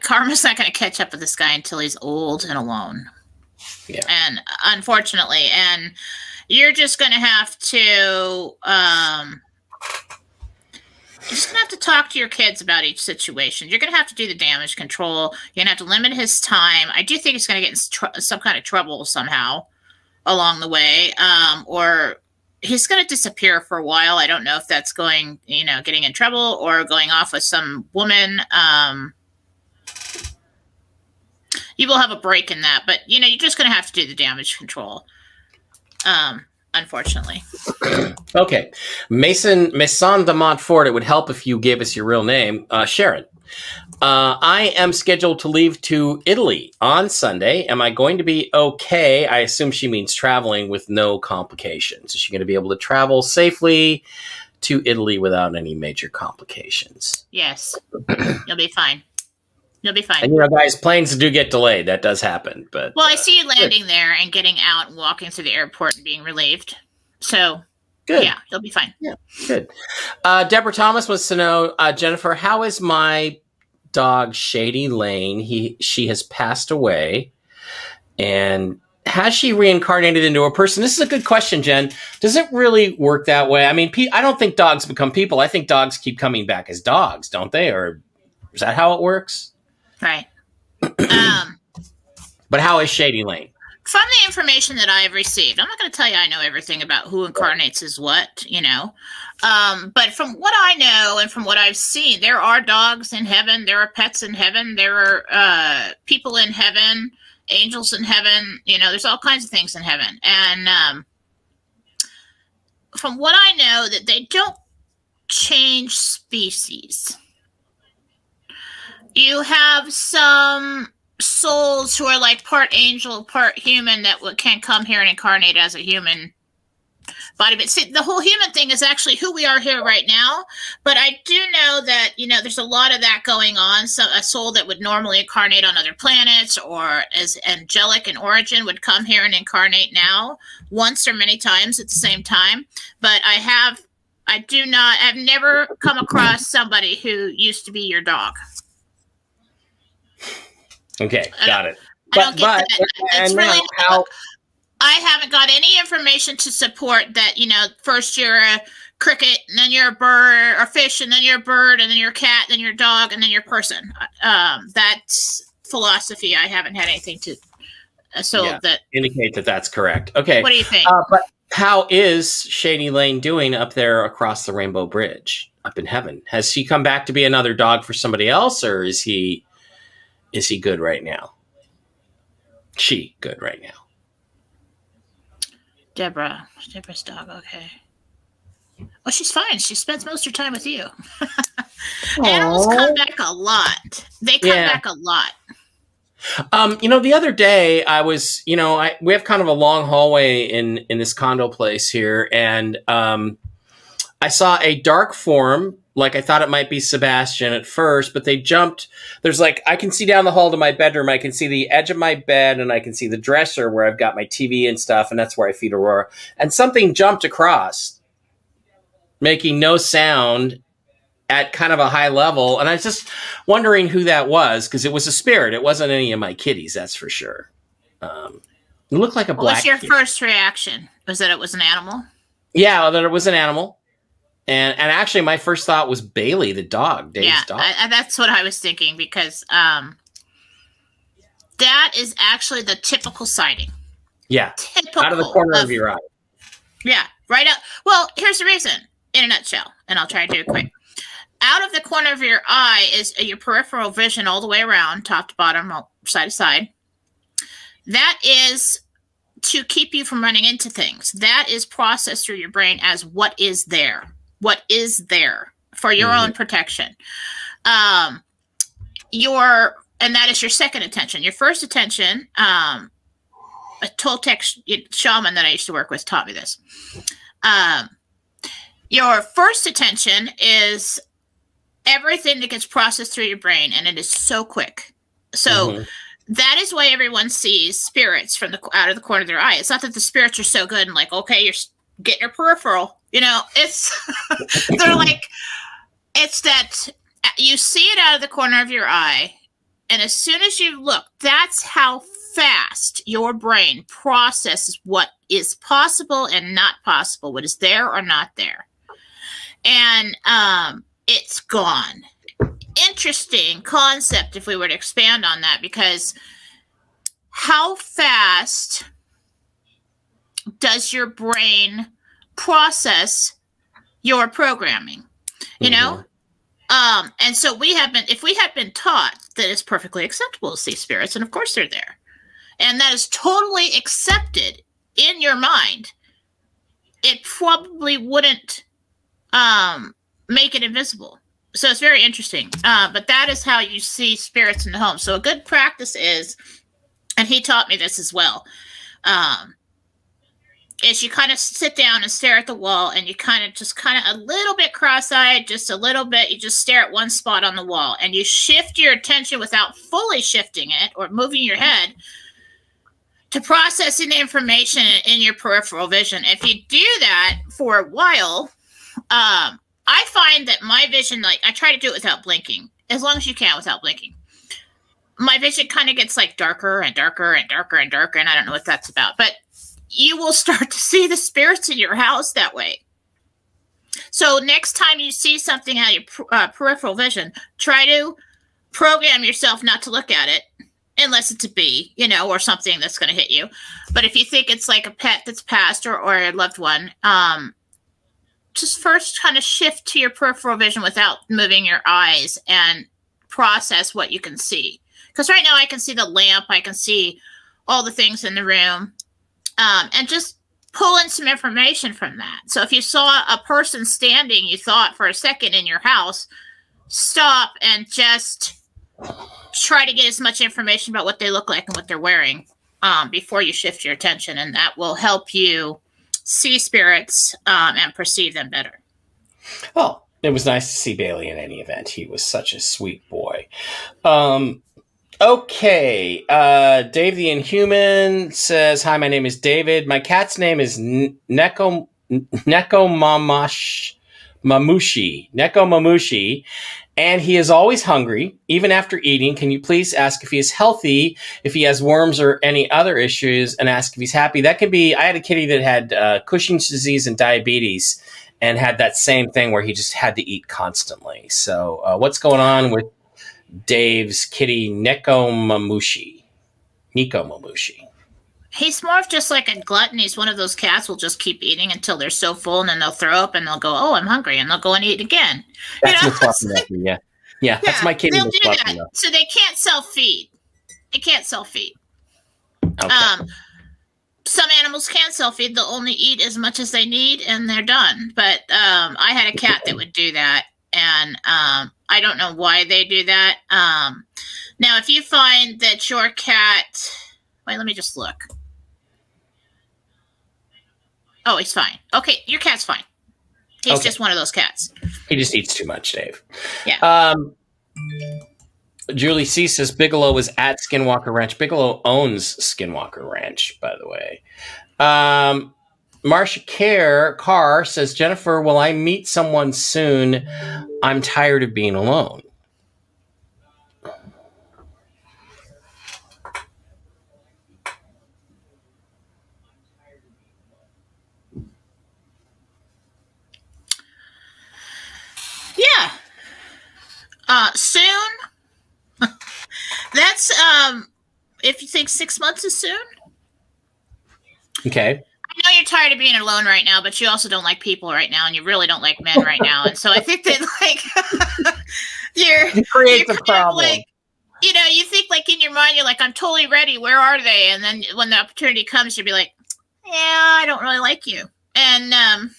S3: Karma's not going to catch up with this guy until he's old and alone.
S2: Yeah.
S3: And unfortunately, and you're just going to have to, um, you're just to have to talk to your kids about each situation. You're going to have to do the damage control. You're going to have to limit his time. I do think he's going to get in tr- some kind of trouble somehow along the way, um, or he's going to disappear for a while. I don't know if that's going, you know, getting in trouble or going off with some woman. Um, you will have a break in that, but you know, you're just going to have to do the damage control. Um, unfortunately.
S2: Okay. Mason Maison de Montfort, it would help if you gave us your real name. Uh, Sharon. Uh, I am scheduled to leave to Italy on Sunday. Am I going to be okay? I assume she means traveling with no complications. Is she going to be able to travel safely to Italy without any major complications?
S3: Yes, you'll be fine. You'll be fine.
S2: And you know, guys, planes do get delayed. That does happen. But
S3: Well, I
S2: uh,
S3: see you landing there and getting out and walking to the airport and being relieved. So,
S2: good.
S3: yeah, you'll be fine.
S2: Yeah, Good. Uh, Deborah Thomas wants to know, uh, Jennifer, how is my dog Shady Lane? He she has passed away, and has she reincarnated into a person? This is a good question, Jen. Does it really work that way? I mean, I don't think dogs become people. I think dogs keep coming back as dogs, don't they? Or is that how it works?
S3: Right. um,
S2: But how is Shady Lane?
S3: from the information that I've received, I'm not going to tell you I know everything about who incarnates as what, you know. Um, but from what I know and from what I've seen, there are dogs in heaven, there are pets in heaven, there are uh, people in heaven, angels in heaven. You know, there's all kinds of things in heaven, and um, from what I know, that they don't change species. You have some souls who are like part angel, part human that can come here and incarnate as a human body. But see, the whole human thing is actually who we are here right now. But I do know that you know there's a lot of that going on. So a soul that would normally incarnate on other planets or as angelic in origin would come here and incarnate now once or many times at the same time. But I have. I do not. I've never come across somebody who used to be your dog.
S2: Okay, got it.
S3: I don't get that. It's really
S2: how?
S3: I haven't got any information to support that. You know, first you're a cricket, and then you're a bird, or fish, and then you're a bird, and then you're a cat, and then you're a dog, and then you're a person. Um, that's philosophy. I haven't had anything to. Uh, so
S2: Yeah.
S3: that.
S2: Indicate that that's correct. Okay.
S3: What do you think?
S2: Uh, but how is Shady Lane doing up there across the Rainbow Bridge, up in heaven? Has he come back to be another dog for somebody else, or is he is he good right now? She good right now.
S3: Deborah. Deborah's dog. Okay. Well, she's fine. She spends most of her time with you. Animals come back a lot. They come
S2: Yeah.
S3: back a lot.
S2: Um, you know, the other day I was, you know, I we have kind of a long hallway in in this condo place here, and um, I saw a dark form. Like I thought it might be Sebastian at first, but they jumped. There's like I can see down the hall to my bedroom. I can see the edge of my bed, and I can see the dresser where I've got my TV and stuff, and that's where I feed Aurora. And something jumped across, making no sound at kind of a high level. And I was just wondering who that was because it was a spirit. It wasn't any of my kitties, that's for sure. Um, it looked like a
S3: What
S2: black.
S3: was your first reaction? Was that it was an animal?
S2: Yeah, that it was an animal. And and actually, my first thought was Bailey, the dog, Dave's
S3: yeah,
S2: dog.
S3: I, I, that's what I was thinking because um, that is actually the typical sighting.
S2: yeah,
S3: Typical
S2: out of the corner of your eye.
S3: Yeah, right out. Well, here's the reason in a nutshell, and I'll try to do it quick. Out of the corner of your eye is your peripheral vision all the way around, top to bottom, side to side. That is to keep you from running into things. That is processed through your brain as what is there. What is there for your
S2: Mhm.
S3: own protection. Um, your and that is your second attention. Your first attention, um, a Toltec sh- shaman that I used to work with taught me this. Um, your first attention is everything that gets processed through your brain, and it is so quick. So
S2: Mhm.
S3: that is why everyone sees spirits from the out of the corner of their eye. It's not that the spirits are so good and like, okay, you're getting your peripheral. You know, it's they're like, it's that you see it out of the corner of your eye, and as soon as you look, that's how fast your brain processes what is possible and not possible, what is there or not there. And um, it's gone. Interesting concept if we were to expand on that, because how fast does your brain process your programming? You know? Um, and so we have been, if we had been taught that it's perfectly acceptable to see spirits, and of course they're there, and that is totally accepted in your mind, it probably wouldn't um, make it invisible. So it's very interesting. Uh, but that is how you see spirits in the home. So a good practice is, and he taught me this as well, um, is you kind of sit down and stare at the wall and you kind of just kind of a little bit cross-eyed just a little bit you just stare at one spot on the wall and you shift your attention without fully shifting it or moving your head to processing the information in your peripheral vision. If you do that for a while um, i find that my vision like i try to do it without blinking as long as you can without blinking. My vision kind of gets like darker and darker and darker and darker and i don't know what that's about but you will start to see the spirits in your house that way. So next time you see something out of your uh, peripheral vision, try to program yourself not to look at it unless it's a bee, you know, or something that's going to hit you. But if you think it's like a pet that's passed or, or a loved one, um, just first kind of shift to your peripheral vision without moving your eyes and process what you can see. Because right now I can see the lamp, I can see all the things in the room um, and just pull in some information from that. So if you saw a person standing, you thought for a second in your house, stop and just try to get as much information about what they look like and what they're wearing um, before you shift your attention, and that will help you see spirits um, and perceive them better.
S2: Well, it was nice to see Bailey in any event. He was such a sweet boy. Um, okay. Uh, Dave the Inhuman says, Hi, my name is David. My cat's name is N- Neko, Neko Mamash, Mamushi. Neko Mamushi. And he is always hungry, even after eating. Can you please ask if he is healthy, if he has worms or any other issues, and ask if he's happy? That could be. I had a kitty that had uh, Cushing's disease and diabetes, and had that same thing where he just had to eat constantly. So, uh, what's going on with Dave's kitty Neko Mamushi? Nico Mamushi.
S3: He's more of just like a glutton. He's one of those cats will just keep eating until they're so full, and then they'll throw up and they'll go, "Oh, I'm hungry," and they'll go and eat again.
S2: That's
S3: know,
S2: what's fucking
S3: it's
S2: up, yeah. yeah. that's my kitty.
S3: They'll do that, so they can't self feed. They can't self feed.
S2: Okay.
S3: Um, some animals can self feed. They'll only eat as much as they need, and they're done. But um, I had a cat that would do that, and um, I don't know why they do that. Um, now, if you find that your cat, wait, let me just look. Oh, he's fine. Okay, your cat's fine. He's
S2: Okay.
S3: just one of those cats.
S2: He just eats too much, Dave.
S3: Yeah.
S2: Um, Julie C says Bigelow was at Skinwalker Ranch. Bigelow owns Skinwalker Ranch, by the way. Um, Marsha Care Carr says Jennifer, will I meet someone soon? I'm tired of being alone.
S3: Yeah. Uh, soon. That's um. If you think six months is soon.
S2: Okay.
S3: Know you're tired of being alone right now, but you also don't like people right now, and you really don't like men right now. And so I think that like you're
S2: You create
S3: you're
S2: the problem.
S3: like you know, you think like in your mind, you're like, I'm totally ready. Where are they? And then when the opportunity comes, you'll be like, Yeah, I don't really like you, and um,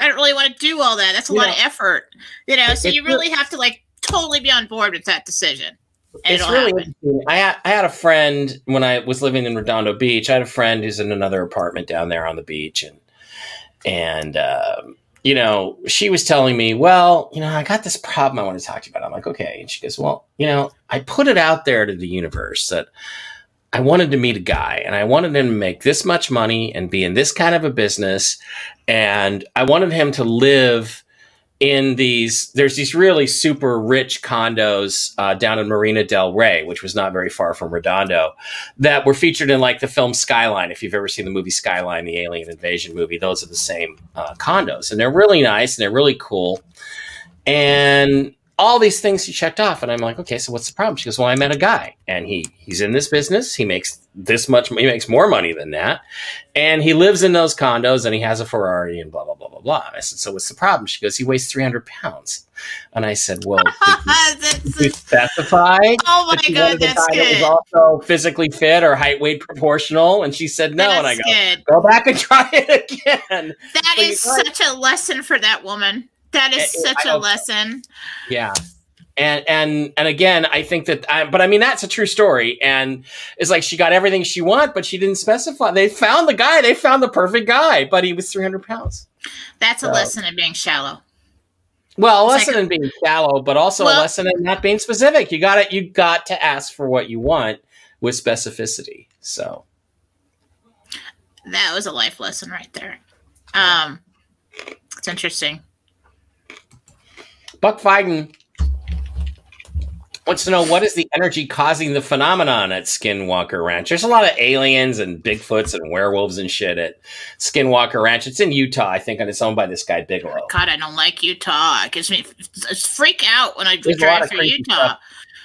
S3: I don't really want to do all that. That's a lot of effort, you know. So you really have to like totally be on board with that decision.
S2: It's really
S3: happen.
S2: interesting. I had, I had a friend when I was living in Redondo Beach. I had a friend who's in another apartment down there on the beach, and and um, you know she was telling me, well, you know, I got this problem I want to talk to you about. I'm like, okay, and she goes, well, you know, I put it out there to the universe that I wanted to meet a guy, and I wanted him to make this much money and be in this kind of a business, and I wanted him to live in these there's these really super rich condos uh, down in marina del rey which was not very far from redondo that were featured in like the film skyline if you've ever seen the movie skyline the alien invasion movie. Those are the same uh, condos and they're really nice and they're really cool. And all these things she checked off and i'm like okay so what's the problem? She goes well i met a guy and he he's in this business. He makes this much he makes more money than that and he lives in those condos and he has a ferrari and blah blah blah blah blah. I said so what's the problem? She goes he weighs 300 pounds. And i said well did you,
S3: That's-
S2: specify
S3: oh my
S2: that
S3: god, that's
S2: guy that was also physically fit or height weight proportional? And she said no and i go
S3: good.
S2: go back and try it again.
S3: That
S2: But
S3: is such a lesson for that woman. That is
S2: eh,
S3: such a lesson.
S2: Yeah. And and and again, I think that I, but I mean that's a true story and it's like she got everything she want, but she didn't specify. They found the guy, they found the perfect guy, but he was 300 pounds.
S3: That's a
S2: So-
S3: lesson in being shallow.
S2: Well, a lesson
S3: like-
S2: in being shallow, but also
S3: Well-
S2: a lesson in not being specific. You got it. you got to ask for what you want with specificity. So,
S3: That was a life lesson right there. Um, it's interesting.
S2: Buck Fiden wants to know what is the energy causing the phenomenon at Skinwalker Ranch. There's a lot of aliens and Bigfoots and werewolves and shit at Skinwalker Ranch. It's in Utah, I think, and it's owned by this guy Bigelow.
S3: God, I don't like Utah. It gives me I freak out when I
S2: There's
S3: drive through Utah.
S2: stuff.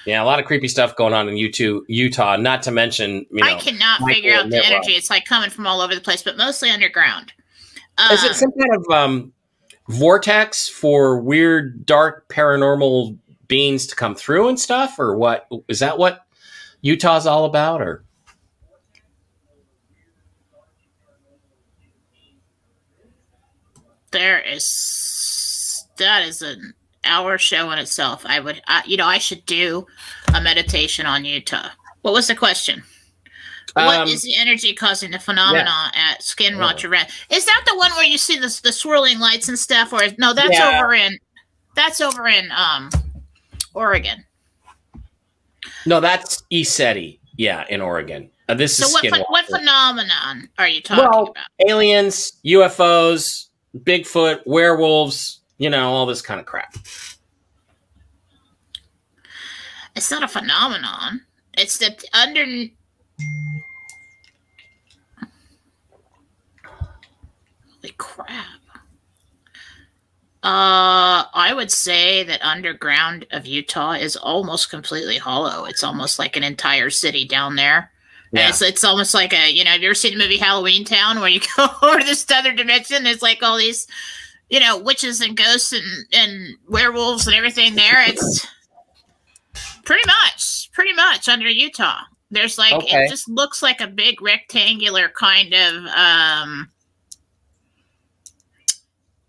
S2: Yeah, a lot of creepy stuff going on in Utah. Utah, not to mention, you know,
S3: I cannot
S2: Michael
S3: figure out the energy. It's like coming from all over the place, but mostly underground.
S2: is
S3: Um,
S2: it some kind of um, vortex for weird, dark, paranormal beings to come through and stuff, or what? Is that what Utah's all about, or?
S3: there is that is an hour show in itself. I would, I, you know, I should do a meditation on Utah. What was the question? What
S2: Um,
S3: is the energy causing the phenomenon at Skin
S2: Yeah.
S3: Roger Red? Is that the one where you see the the swirling lights and stuff? Or no, that's
S2: Yeah.
S3: over in that's over in um Oregon.
S2: No, that's ESETI. Yeah, in Oregon. Uh, this
S3: So
S2: is
S3: what ph- what phenomenon are you talking
S2: Well,
S3: about?
S2: aliens, UFOs, Bigfoot, werewolves, you know, all this kind of crap.
S3: It's not a phenomenon. It's the under. Holy crap! Uh, I would say that underground of Utah is almost completely hollow. It's almost like an entire city down there. Yeah. it's, it's almost like a, you know, have you ever seen the movie Halloween Town where you go over to this other dimension? There's like all these, you know, witches and ghosts and, and werewolves and everything there. It's pretty much, pretty much under Utah. There's like, okay. it just looks like a big rectangular kind of, um,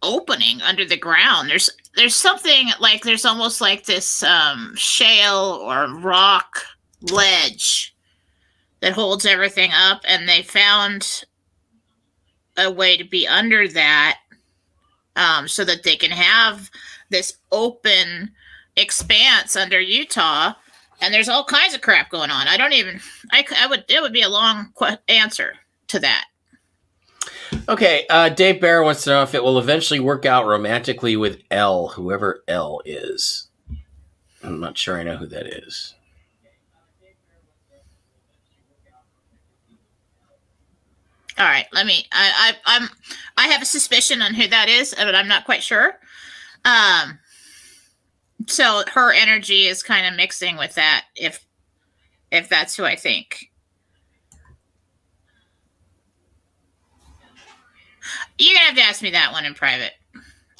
S3: opening under the ground. There's there's something like there's almost like this um, shale or rock ledge that holds everything up, and they found a way to be under that um, so that they can have this open expanse under Utah. And there's all kinds of crap going on. I don't even. I, I would. It would be a long qu- answer to that.
S2: Okay, uh, Dave Bear wants to know if it will eventually work out romantically with L, whoever L is. I'm not sure I know who that is.
S3: All right, let me. I, I I'm I have a suspicion on who that is, but I'm not quite sure. Um, so her energy is kind of mixing with that. If if that's who I think. You're gonna have to ask me that one in private.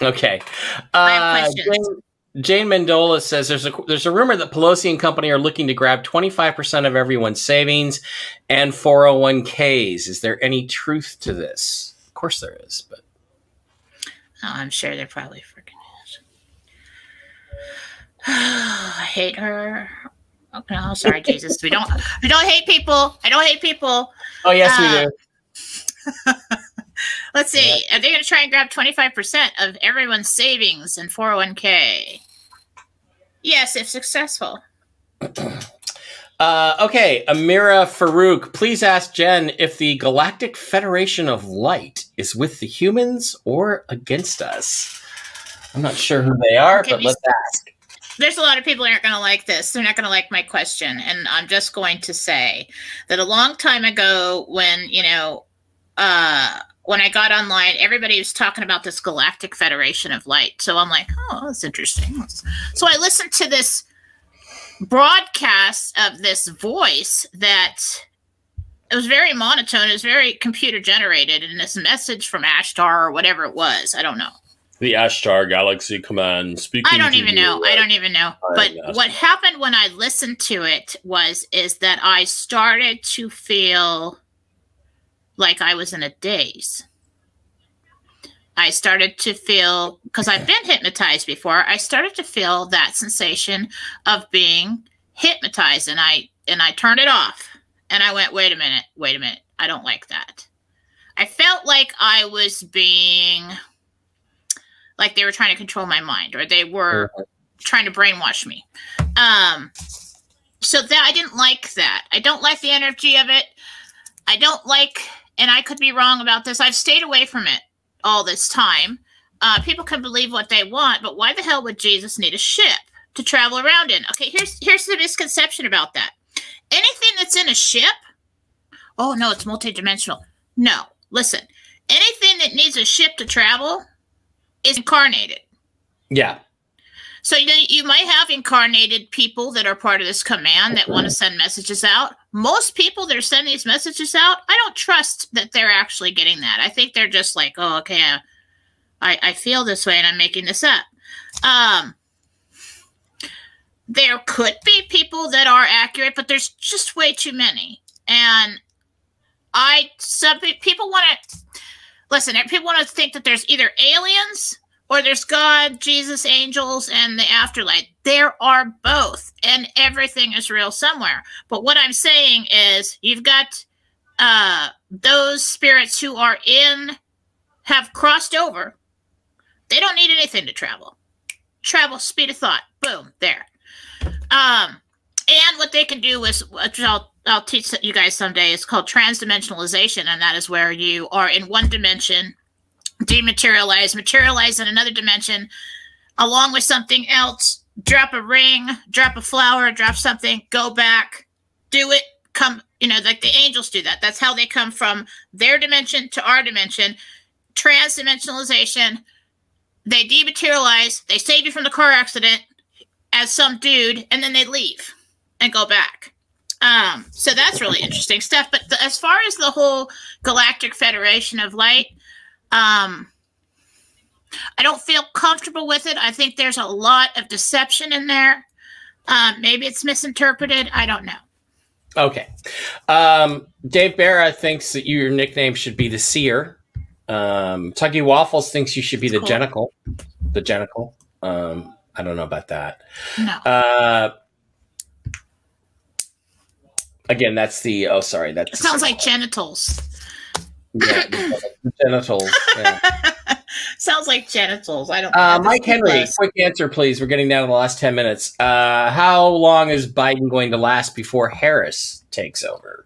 S2: Okay. Uh, Jane, Jane Mendola says there's a there's a rumor that Pelosi and company are looking to grab 25% of everyone's savings and 401ks. Is there any truth to this? Of course there is, but
S3: oh, I'm sure they're probably. I hate her. Oh, no, sorry, Jesus. We don't we don't hate people. I don't hate people.
S2: Oh yes, uh, we do.
S3: Let's see. Are they going to try and grab 25% of everyone's savings in 401k? Yes, if successful.
S2: Uh, okay, Amira Farouk, please ask Jen if the Galactic Federation of Light is with the humans or against us. I'm not sure who they are, but let's ask.
S3: There's a lot of people aren't going to like this. They're not going to like my question, and I'm just going to say that a long time ago, when you know, uh, when I got online, everybody was talking about this Galactic Federation of Light. So I'm like, oh, that's interesting. So I listened to this broadcast of this voice that it was very monotone. It was very computer generated, and this message from Ashtar or whatever it was. I don't know.
S4: The Ashtar Galaxy Command speaking.
S3: I don't uh, even know. I don't even know. But what happened when I listened to it was is that I started to feel like I was in a daze. I started to feel because I've been hypnotized before. I started to feel that sensation of being hypnotized, and I and I turned it off. And I went, wait a minute, wait a minute, I don't like that. I felt like I was being like they were trying to control my mind, or they were trying to brainwash me. Um, so that I didn't like that. I don't like the energy of it. I don't like and I could be wrong about this. I've stayed away from it all this time. Uh, people can believe what they want, but why the hell would Jesus need a ship to travel around in? Okay, here's here's the misconception about that. Anything that's in a ship, oh no, it's multidimensional. No, listen, anything that needs a ship to travel is incarnated.
S2: Yeah.
S3: So you know, you might have incarnated people that are part of this command that want to send messages out. Most people that are sending these messages out, I don't trust that they're actually getting that. I think they're just like, oh, okay, I, I feel this way and I'm making this up. Um, there could be people that are accurate, but there's just way too many. And I, some people want to listen. If People want to think that there's either aliens or there's God, Jesus, angels, and the afterlife. There are both, and everything is real somewhere. But what I'm saying is, you've got uh, those spirits who are in, have crossed over. They don't need anything to travel. Travel, speed of thought. Boom, there. Um, and what they can do is, which I'll I'll teach you guys someday. It's called transdimensionalization, and that is where you are in one dimension dematerialize, materialize in another dimension, along with something else. Drop a ring, drop a flower, drop something, go back, do it, come, you know, like the angels do that. That's how they come from their dimension to our dimension. Transdimensionalization, they dematerialize, they save you from the car accident as some dude, and then they leave and go back. Um, so that's really interesting stuff. But the, as far as the whole Galactic Federation of Light, um, I don't feel comfortable with it. I think there's a lot of deception in there. Um, maybe it's misinterpreted. I don't know.
S2: Okay. Um, Dave Barra thinks that your nickname should be the Seer. Um, Tuggy Waffles thinks you should be the
S3: Cool.
S2: Genical. The Genical. Um, I don't know about that.
S3: No.
S2: Uh, again, that's the. Oh, sorry. That's
S3: It sounds like genitals.
S2: yeah, genitals. Yeah.
S3: sounds like genitals. I don't.
S2: Uh. Mike Henry,
S3: close.
S2: quick answer, please. We're getting down to the last 10 minutes. Uh, how long is Biden going to last before Harris takes over?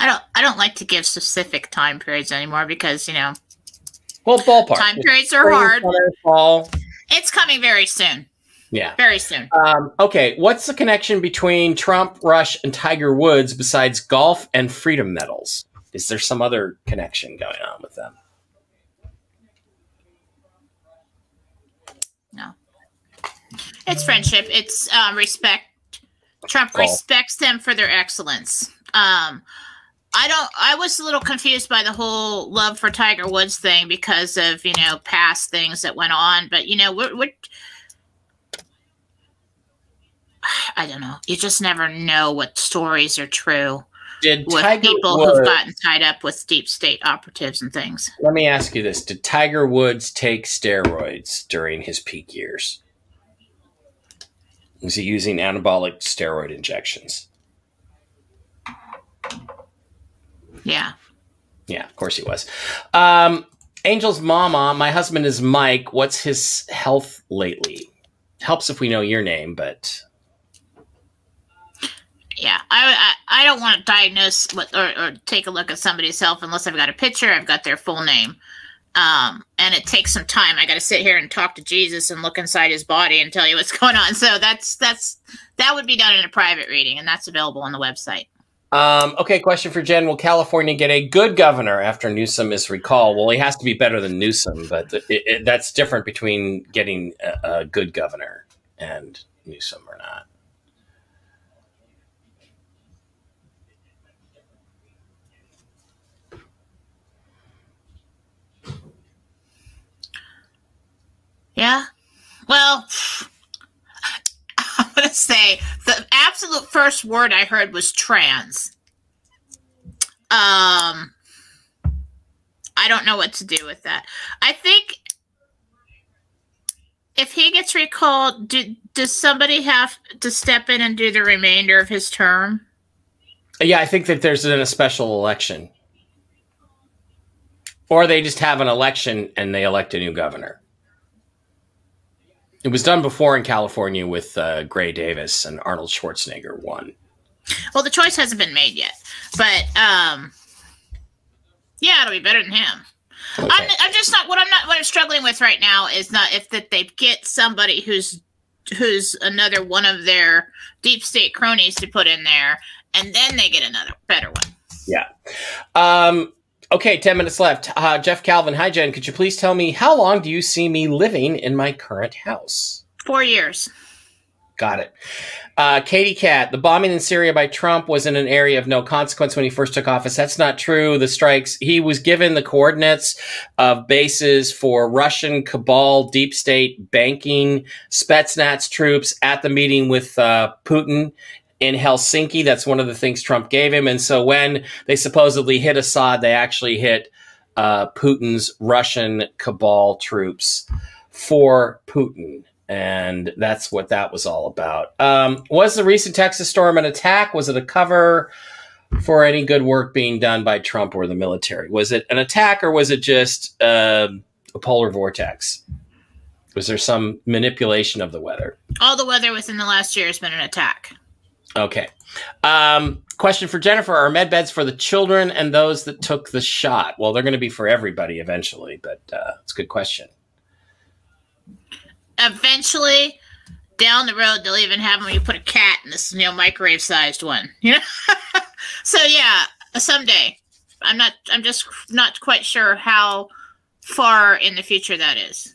S3: I don't. I don't like to give specific time periods anymore because you know
S2: Well, ballpark.
S3: time periods are hard.
S2: fall.
S3: It's coming very soon.
S2: Yeah.
S3: Very soon.
S2: Um, okay, what's the connection between Trump, Rush, and Tiger Woods besides golf and freedom medals? Is there some other connection going on with them?
S3: No. It's friendship. It's um, respect. Trump respects them for their excellence. Um, I don't. I was a little confused by the whole love for Tiger Woods thing because of you know past things that went on. But you know, we're, we're I don't know. You just never know what stories are true
S2: Did
S3: with
S2: Tiger
S3: people
S2: Woods,
S3: who've gotten tied up with deep state operatives and things.
S2: let me ask you this: Did Tiger Woods take steroids during his peak years? Was he using anabolic steroid injections?
S3: Yeah.
S2: Yeah, of course he was. Um, Angel's mama, my husband is Mike. What's his health lately? Helps if we know your name, but
S3: Yeah, I, I I don't want to diagnose or, or take a look at somebody's health unless I've got a picture, I've got their full name, um, and it takes some time. I got to sit here and talk to Jesus and look inside his body and tell you what's going on. So that's that's that would be done in a private reading, and that's available on the website.
S2: Um, okay, question for Jen. Will California get a good governor after Newsom is recalled? Well, he has to be better than Newsom, but it, it, that's different between getting a, a good governor and Newsom or not.
S3: Yeah. Well, I'm going to say the absolute first word I heard was trans. Um, I don't know what to do with that. I think if he gets recalled, do, does somebody have to step in and do the remainder of his term?
S2: Yeah, I think that there's a special election. Or they just have an election and they elect a new governor. It was done before in California with uh, Gray Davis and Arnold Schwarzenegger won.
S3: Well, the choice hasn't been made yet, but um, yeah, it'll be better than him.
S2: Okay.
S3: I'm, I'm just not what I'm not what I'm struggling with right now is not if that they get somebody who's who's another one of their deep state cronies to put in there, and then they get another better one. Yeah.
S2: Um, okay, 10 minutes left. Uh, Jeff Calvin, hi, Jen. Could you please tell me how long do you see me living in my current house?
S3: Four years.
S2: Got it. Uh, Katie Cat, the bombing in Syria by Trump was in an area of no consequence when he first took office. That's not true. The strikes, he was given the coordinates of bases for Russian cabal, deep state banking, Spetsnaz troops at the meeting with uh, Putin in Helsinki. That's one of the things Trump gave him. And so when they supposedly hit Assad, they actually hit uh, Putin's Russian cabal troops for Putin. And that's what that was all about. Um, was the recent Texas storm an attack? Was it a cover for any good work being done by Trump or the military? Was it an attack or was it just uh, a polar vortex? Was there some manipulation of the weather?
S3: All the weather within the last year has been an attack.
S2: Okay. Um, question for Jennifer: Are med beds for the children and those that took the shot? Well, they're going to be for everybody eventually, but uh, it's a good question.
S3: Eventually, down the road, they'll even have them. You put a cat in this, you know, microwave sized one. You know. so yeah, someday. I'm not. I'm just not quite sure how far in the future that is.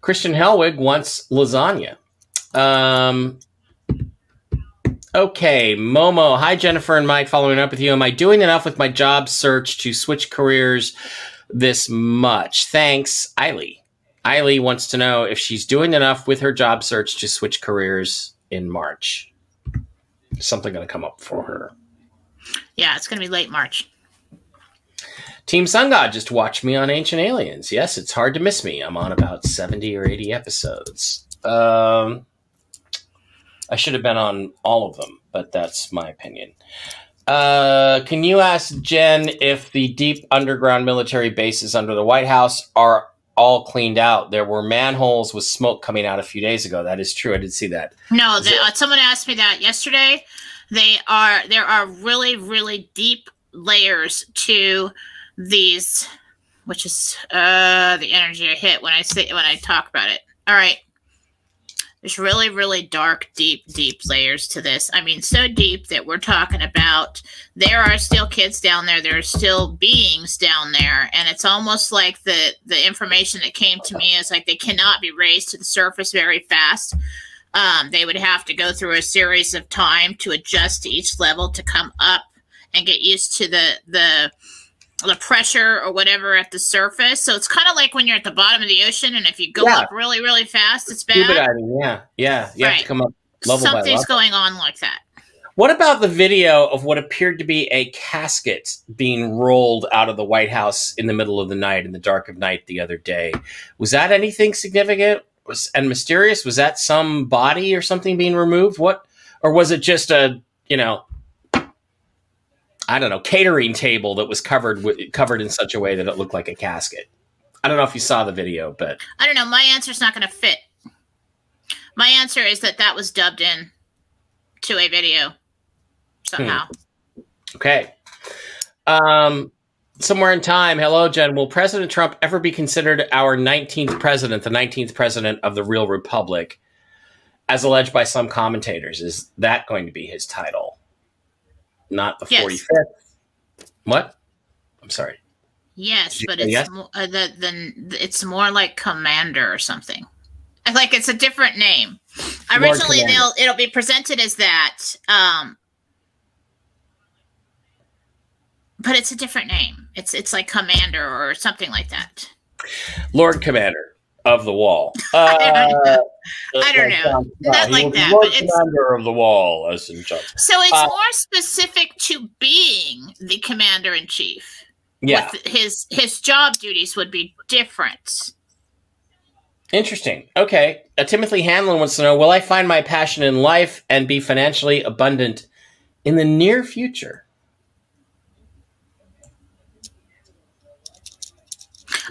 S2: Christian Helwig wants lasagna. Um, okay, Momo. Hi, Jennifer and Mike. Following up with you. Am I doing enough with my job search to switch careers this much? Thanks, Eiley. Eiley wants to know if she's doing enough with her job search to switch careers in March. Something going to come up for her.
S3: Yeah, it's going to be late March.
S2: Team Sun God just watched me on Ancient Aliens. Yes, it's hard to miss me. I'm on about 70 or 80 episodes. Um, I should have been on all of them, but that's my opinion. Uh, can you ask Jen if the deep underground military bases under the White House are all cleaned out? There were manholes with smoke coming out a few days ago. That is true. I did see that.
S3: No, the, uh, someone asked me that yesterday. They are there are really really deep layers to these, which is uh, the energy I hit when I say when I talk about it. All right. There's really, really dark, deep, deep layers to this. I mean, so deep that we're talking about there are still kids down there. There are still beings down there, and it's almost like the the information that came to me is like they cannot be raised to the surface very fast. Um, they would have to go through a series of time to adjust to each level to come up and get used to the the the pressure or whatever at the surface. So it's kind of like when you're at the bottom of the ocean, and if you go
S2: Yeah.
S3: up really, really fast, it's
S2: Scuba
S3: bad.
S2: diving, yeah, yeah. You have to come up level by
S3: Something's
S2: level.
S3: going on like that.
S2: What about the video of what appeared to be a casket being rolled out of the White House in the middle of the night, in the dark of night, the other day? Was that anything significant was, and mysterious? Was that some body or something being removed? What, or was it just a you know, I don't know, catering table that was covered with, covered in such a way that it looked like a casket? I don't know if you saw the video, but
S3: I don't know. My answer is not going to fit. My answer is that that was dubbed in to a video somehow.
S2: Okay. Um, somewhere in time, hello, Jen. Will President Trump ever be considered our 19th president, the 19th president of the real republic, as alleged by some commentators? Is that going to be his title? Not the
S3: Yes.
S2: 45th. What? I'm sorry.
S3: Yes, but it's
S2: yes?
S3: mo- uh, the, the it's more like commander or something. Like it's a different name.
S2: Lord
S3: Originally,
S2: Commander.
S3: they'll it'll be presented as that, um, but it's a different name. It's it's like commander or something like that.
S2: Lord Commander of the Wall. Uh,
S3: I don't know. Not like that, but it's-
S4: commander of the wall, as in Jon.
S3: So it's
S2: Uh,
S3: more specific to being the commander in chief.
S2: yeah.
S3: With his his job duties would be different.
S2: Interesting. Okay. Uh, Timothy Hanlon wants to know Will I find my passion in life and be financially abundant in the near future?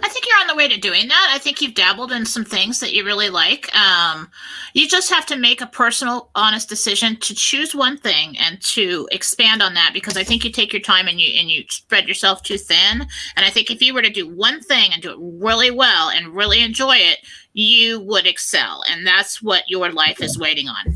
S3: I think you're the way to doing that. I think you've dabbled in some things that you really like. Um, you just have to make a personal, honest decision to choose one thing and to expand on that because I think you take your time and you and you spread yourself too thin. And I think if you were to do one thing and do it really well and really enjoy it, you would excel. And that's what your life is waiting on.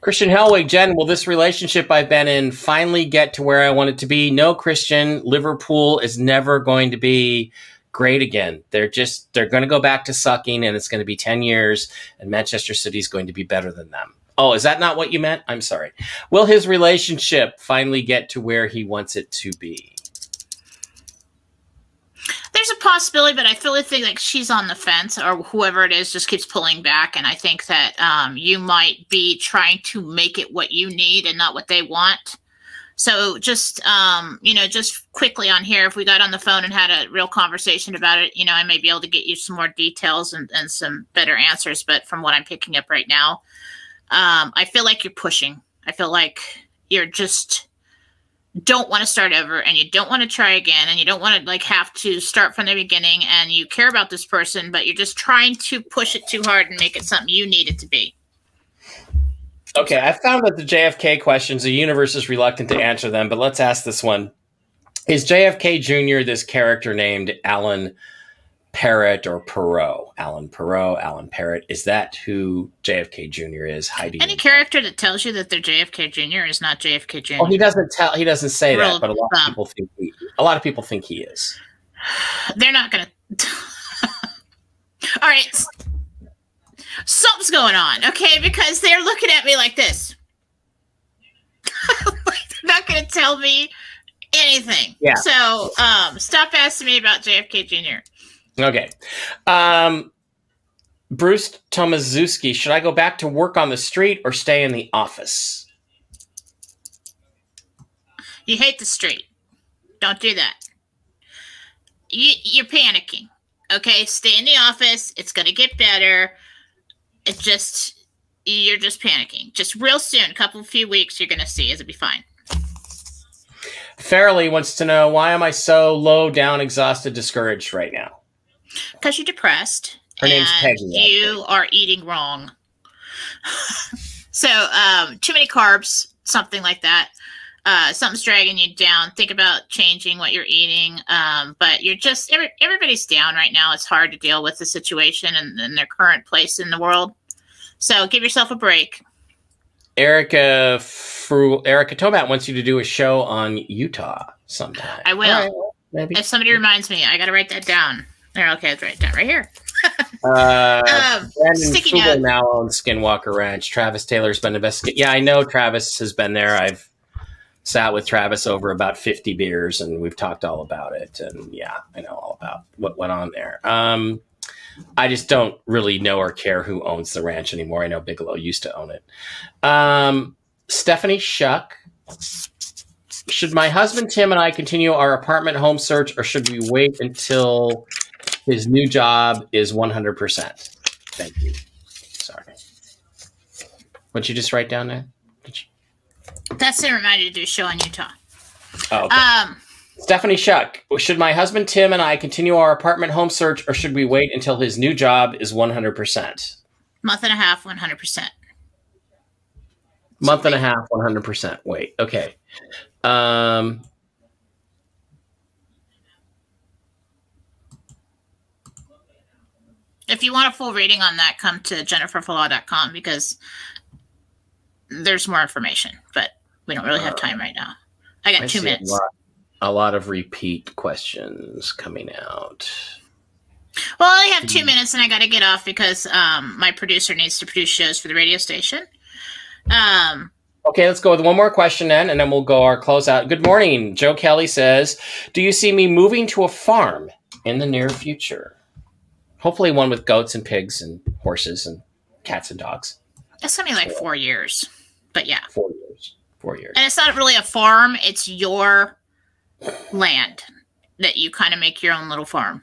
S2: Christian Helwig, Jen, will this relationship I've been in finally get to where I want it to be? No, Christian. Liverpool is never going to be great again. They're just, they're going to go back to sucking and it's going to be 10 years and Manchester City is going to be better than them. Oh, is that not what you meant? I'm sorry. Will his relationship finally get to where he wants it to be?
S3: There's a possibility, but I feel think like she's on the fence, or whoever it is just keeps pulling back. And I think that um, you might be trying to make it what you need and not what they want. So just um, you know, just quickly on here, if we got on the phone and had a real conversation about it, you know, I may be able to get you some more details and, and some better answers. But from what I'm picking up right now, um, I feel like you're pushing. I feel like you're just don't want to start over and you don't want to try again and you don't want to like have to start from the beginning and you care about this person but you're just trying to push it too hard and make it something you need it to be
S2: Okay, I found that the JFK questions, the universe is reluctant to answer them, but let's ask this one. Is JFK Jr. this character named Alan Parrott or Perot. Alan Perot, Alan Parrott. Is that who JFK Jr. is? Heidi.
S3: Any character that tells you that they're JFK Jr. is not JFK Jr.
S2: Oh, well, he doesn't tell. He doesn't say that, but a lot
S3: of
S2: of people think he. A lot of people think he is.
S3: They're not gonna. All right, something's going on, okay? Because they're looking at me like this. like they're not gonna tell me anything.
S2: Yeah.
S3: So, um, stop asking me about JFK Jr.
S2: Okay. Um, Bruce Tomaszewski, should I go back to work on the street or stay in the office?
S3: You hate the street. Don't do that. You, you're panicking. Okay, stay in the office. It's gonna get better. It just you're just panicking. Just real soon, a couple few weeks, you're gonna see it'll be fine.
S2: Fairly wants to know why am I so low down, exhausted, discouraged right now?
S3: Because you're depressed.
S2: Her name's
S3: and
S2: Peggy,
S3: You are eating wrong. so, um, too many carbs, something like that. Uh, something's dragging you down. Think about changing what you're eating. Um, but you're just every, everybody's down right now. It's hard to deal with the situation and, and their current place in the world. So give yourself a break.
S2: Erica Fru- Erica Tomat wants you to do a show on Utah sometime.
S3: I will.
S2: Right, maybe.
S3: If somebody reminds me, I got to write that down. There, okay, let's write it down right here.
S2: Uh,
S3: Um,
S2: Brandon
S3: Fugal
S2: now owns Skinwalker Ranch. Travis Taylor's been investigating. Yeah, I know Travis has been there. I've sat with Travis over about 50 beers and we've talked all about it. And yeah, I know all about what went on there. Um, I just don't really know or care who owns the ranch anymore. I know Bigelow used to own it. Um, Stephanie Shuck. Should my husband Tim and I continue our apartment home search or should we wait until his new job is 100%? Thank you. Sorry. What'd you just write down there?
S3: That's to remind you to do a show on Utah.
S2: Oh, okay.
S3: Um,
S2: Stephanie Shuck, should my husband Tim and I continue our apartment home search or should we wait until his new job is 100%?
S3: month and a half, 100%.
S2: Month and a half, 100%. Wait, okay. Um,
S3: If you want a full rating on that, come to jenniferfalaw.com because there's more information, but we don't really have time right now. I got
S2: I
S3: two minutes.
S2: A lot, a lot of repeat questions coming out.
S3: Well, I have two minutes and I got to get off because um, my producer needs to produce shows for the radio station. Um,
S2: Okay, let's go with one more question then, and then we'll go our closeout. Good morning. Joe Kelly says, Do you see me moving to a farm in the near future? Hopefully, one with goats and pigs and horses and cats and dogs.
S3: it's going to be like four years, but yeah.
S2: Four years. Four years.
S3: And it's not really a farm, it's your land that you kind of make your own little farm.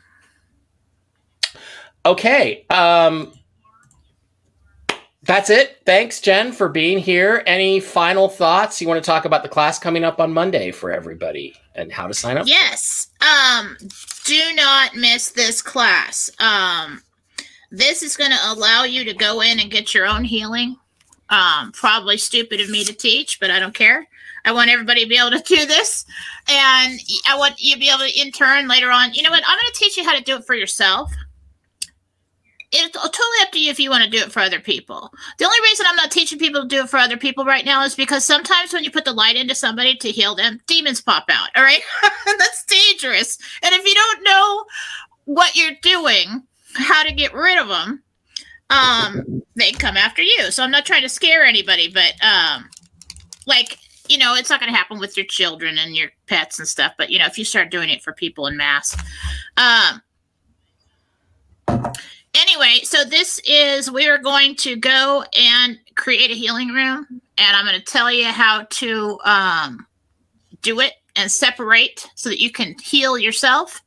S2: Okay. Um, that's it. Thanks, Jen, for being here. Any final thoughts? You want to talk about the class coming up on Monday for everybody and how to sign up?
S3: Yes. Um, do not miss this class. Um, this is going to allow you to go in and get your own healing. Um, probably stupid of me to teach, but I don't care. I want everybody to be able to do this, and I want you to be able to intern later on. You know what? I'm going to teach you how to do it for yourself. It's totally up to you if you want to do it for other people. The only reason I'm not teaching people to do it for other people right now is because sometimes when you put the light into somebody to heal them, demons pop out. All right. That's dangerous. And if you don't know what you're doing, how to get rid of them, um, they come after you. So I'm not trying to scare anybody, but um, like, you know, it's not going to happen with your children and your pets and stuff. But, you know, if you start doing it for people in mass, um, anyway, so this is we are going to go and create a healing room, and I'm going to tell you how to um, do it and separate so that you can heal yourself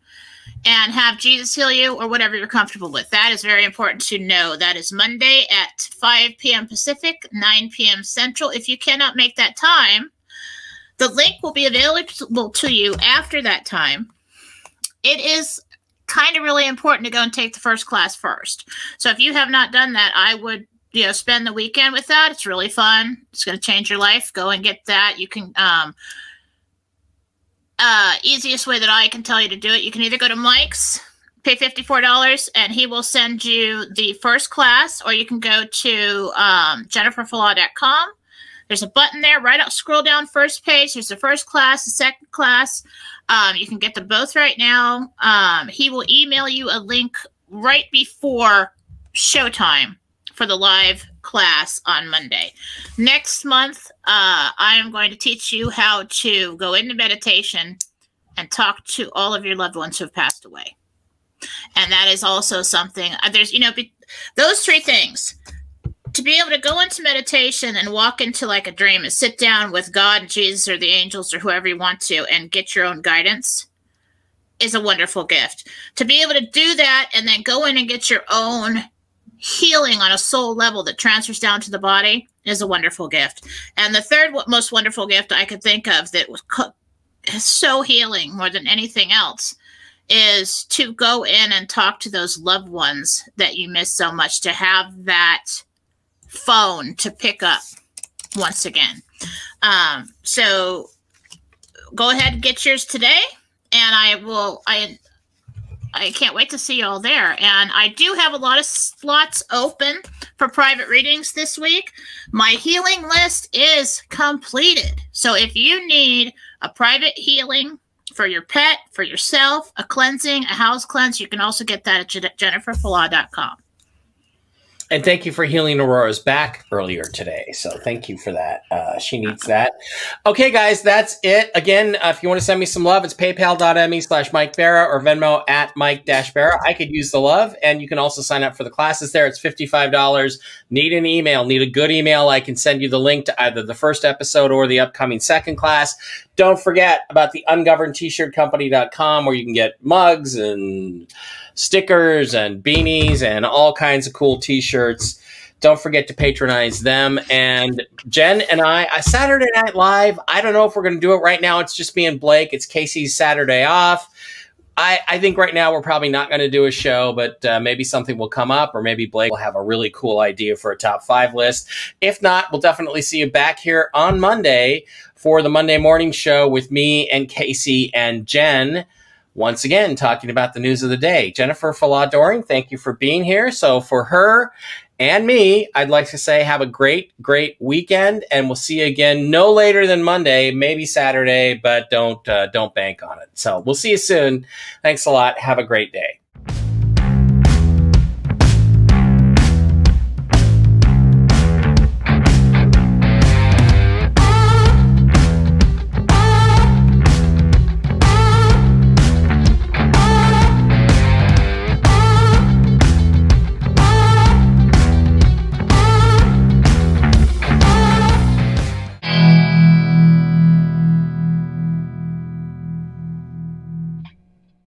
S3: and have Jesus heal you or whatever you're comfortable with. That is very important to know. That is Monday at 5 p.m. Pacific, 9 p.m. Central. If you cannot make that time, the link will be available to you after that time. It is kind of really important to go and take the first class first. So if you have not done that, I would you know spend the weekend with that. It's really fun. It's going to change your life. Go and get that. You can um uh easiest way that I can tell you to do it, you can either go to Mike's pay $54 and he will send you the first class or you can go to um, jenniferfalaw.com there's a button there right up scroll down first page there's the first class the second class. Um, you can get them both right now. Um, he will email you a link right before showtime for the live class on monday. Next month uh, i am going to teach you how to go into meditation and talk to all of your loved ones who have passed away. And that is also something uh, there's you know be, those three things. To be able to go into meditation and walk into like a dream and sit down with god jesus or the angels or whoever you want to and get your own guidance is a wonderful gift. To be able to do that and then go in and get your own healing on a soul level that transfers down to the body is a wonderful gift and the third most wonderful gift i could think of that was so healing more than anything else is to go in and talk to those loved ones that you miss so much, to have that phone to pick up once again. Um, so go ahead and get yours today, and I will. I I can't wait to see you all there. And I do have a lot of slots open for private readings this week. My healing list is completed. So if you need a private healing for your pet, for yourself, a cleansing, a house cleanse. You can also get that at jenniferfalaw.com.
S2: And thank you for healing Aurora's back earlier today. So thank you for that. Uh, she needs that. Okay, guys, that's it. Again, uh, if you want to send me some love, it's paypal.me slash Mike Bara or Venmo at Mike Dash Bara. I could use the love. And you can also sign up for the classes there. It's $55. Need an email, need a good email. I can send you the link to either the first episode or the upcoming second class. Don't forget about the ungoverned t-shirt company.com where you can get mugs and stickers and beanies and all kinds of cool t-shirts. Don't forget to patronize them. And Jen and I, uh, Saturday Night Live, I don't know if we're going to do it right now. It's just me and Blake. It's Casey's Saturday off. I, I think right now we're probably not going to do a show, but uh, maybe something will come up, or maybe Blake will have a really cool idea for a top five list. If not, we'll definitely see you back here on Monday for the Monday morning show with me and Casey and Jen once again talking about the news of the day. Jennifer Falaw Doring, thank you for being here. So for her and me, I'd like to say have a great, great weekend, and we'll see you again no later than Monday, maybe Saturday, but don't uh, don't bank on it. So we'll see you soon. Thanks a lot. Have a great day.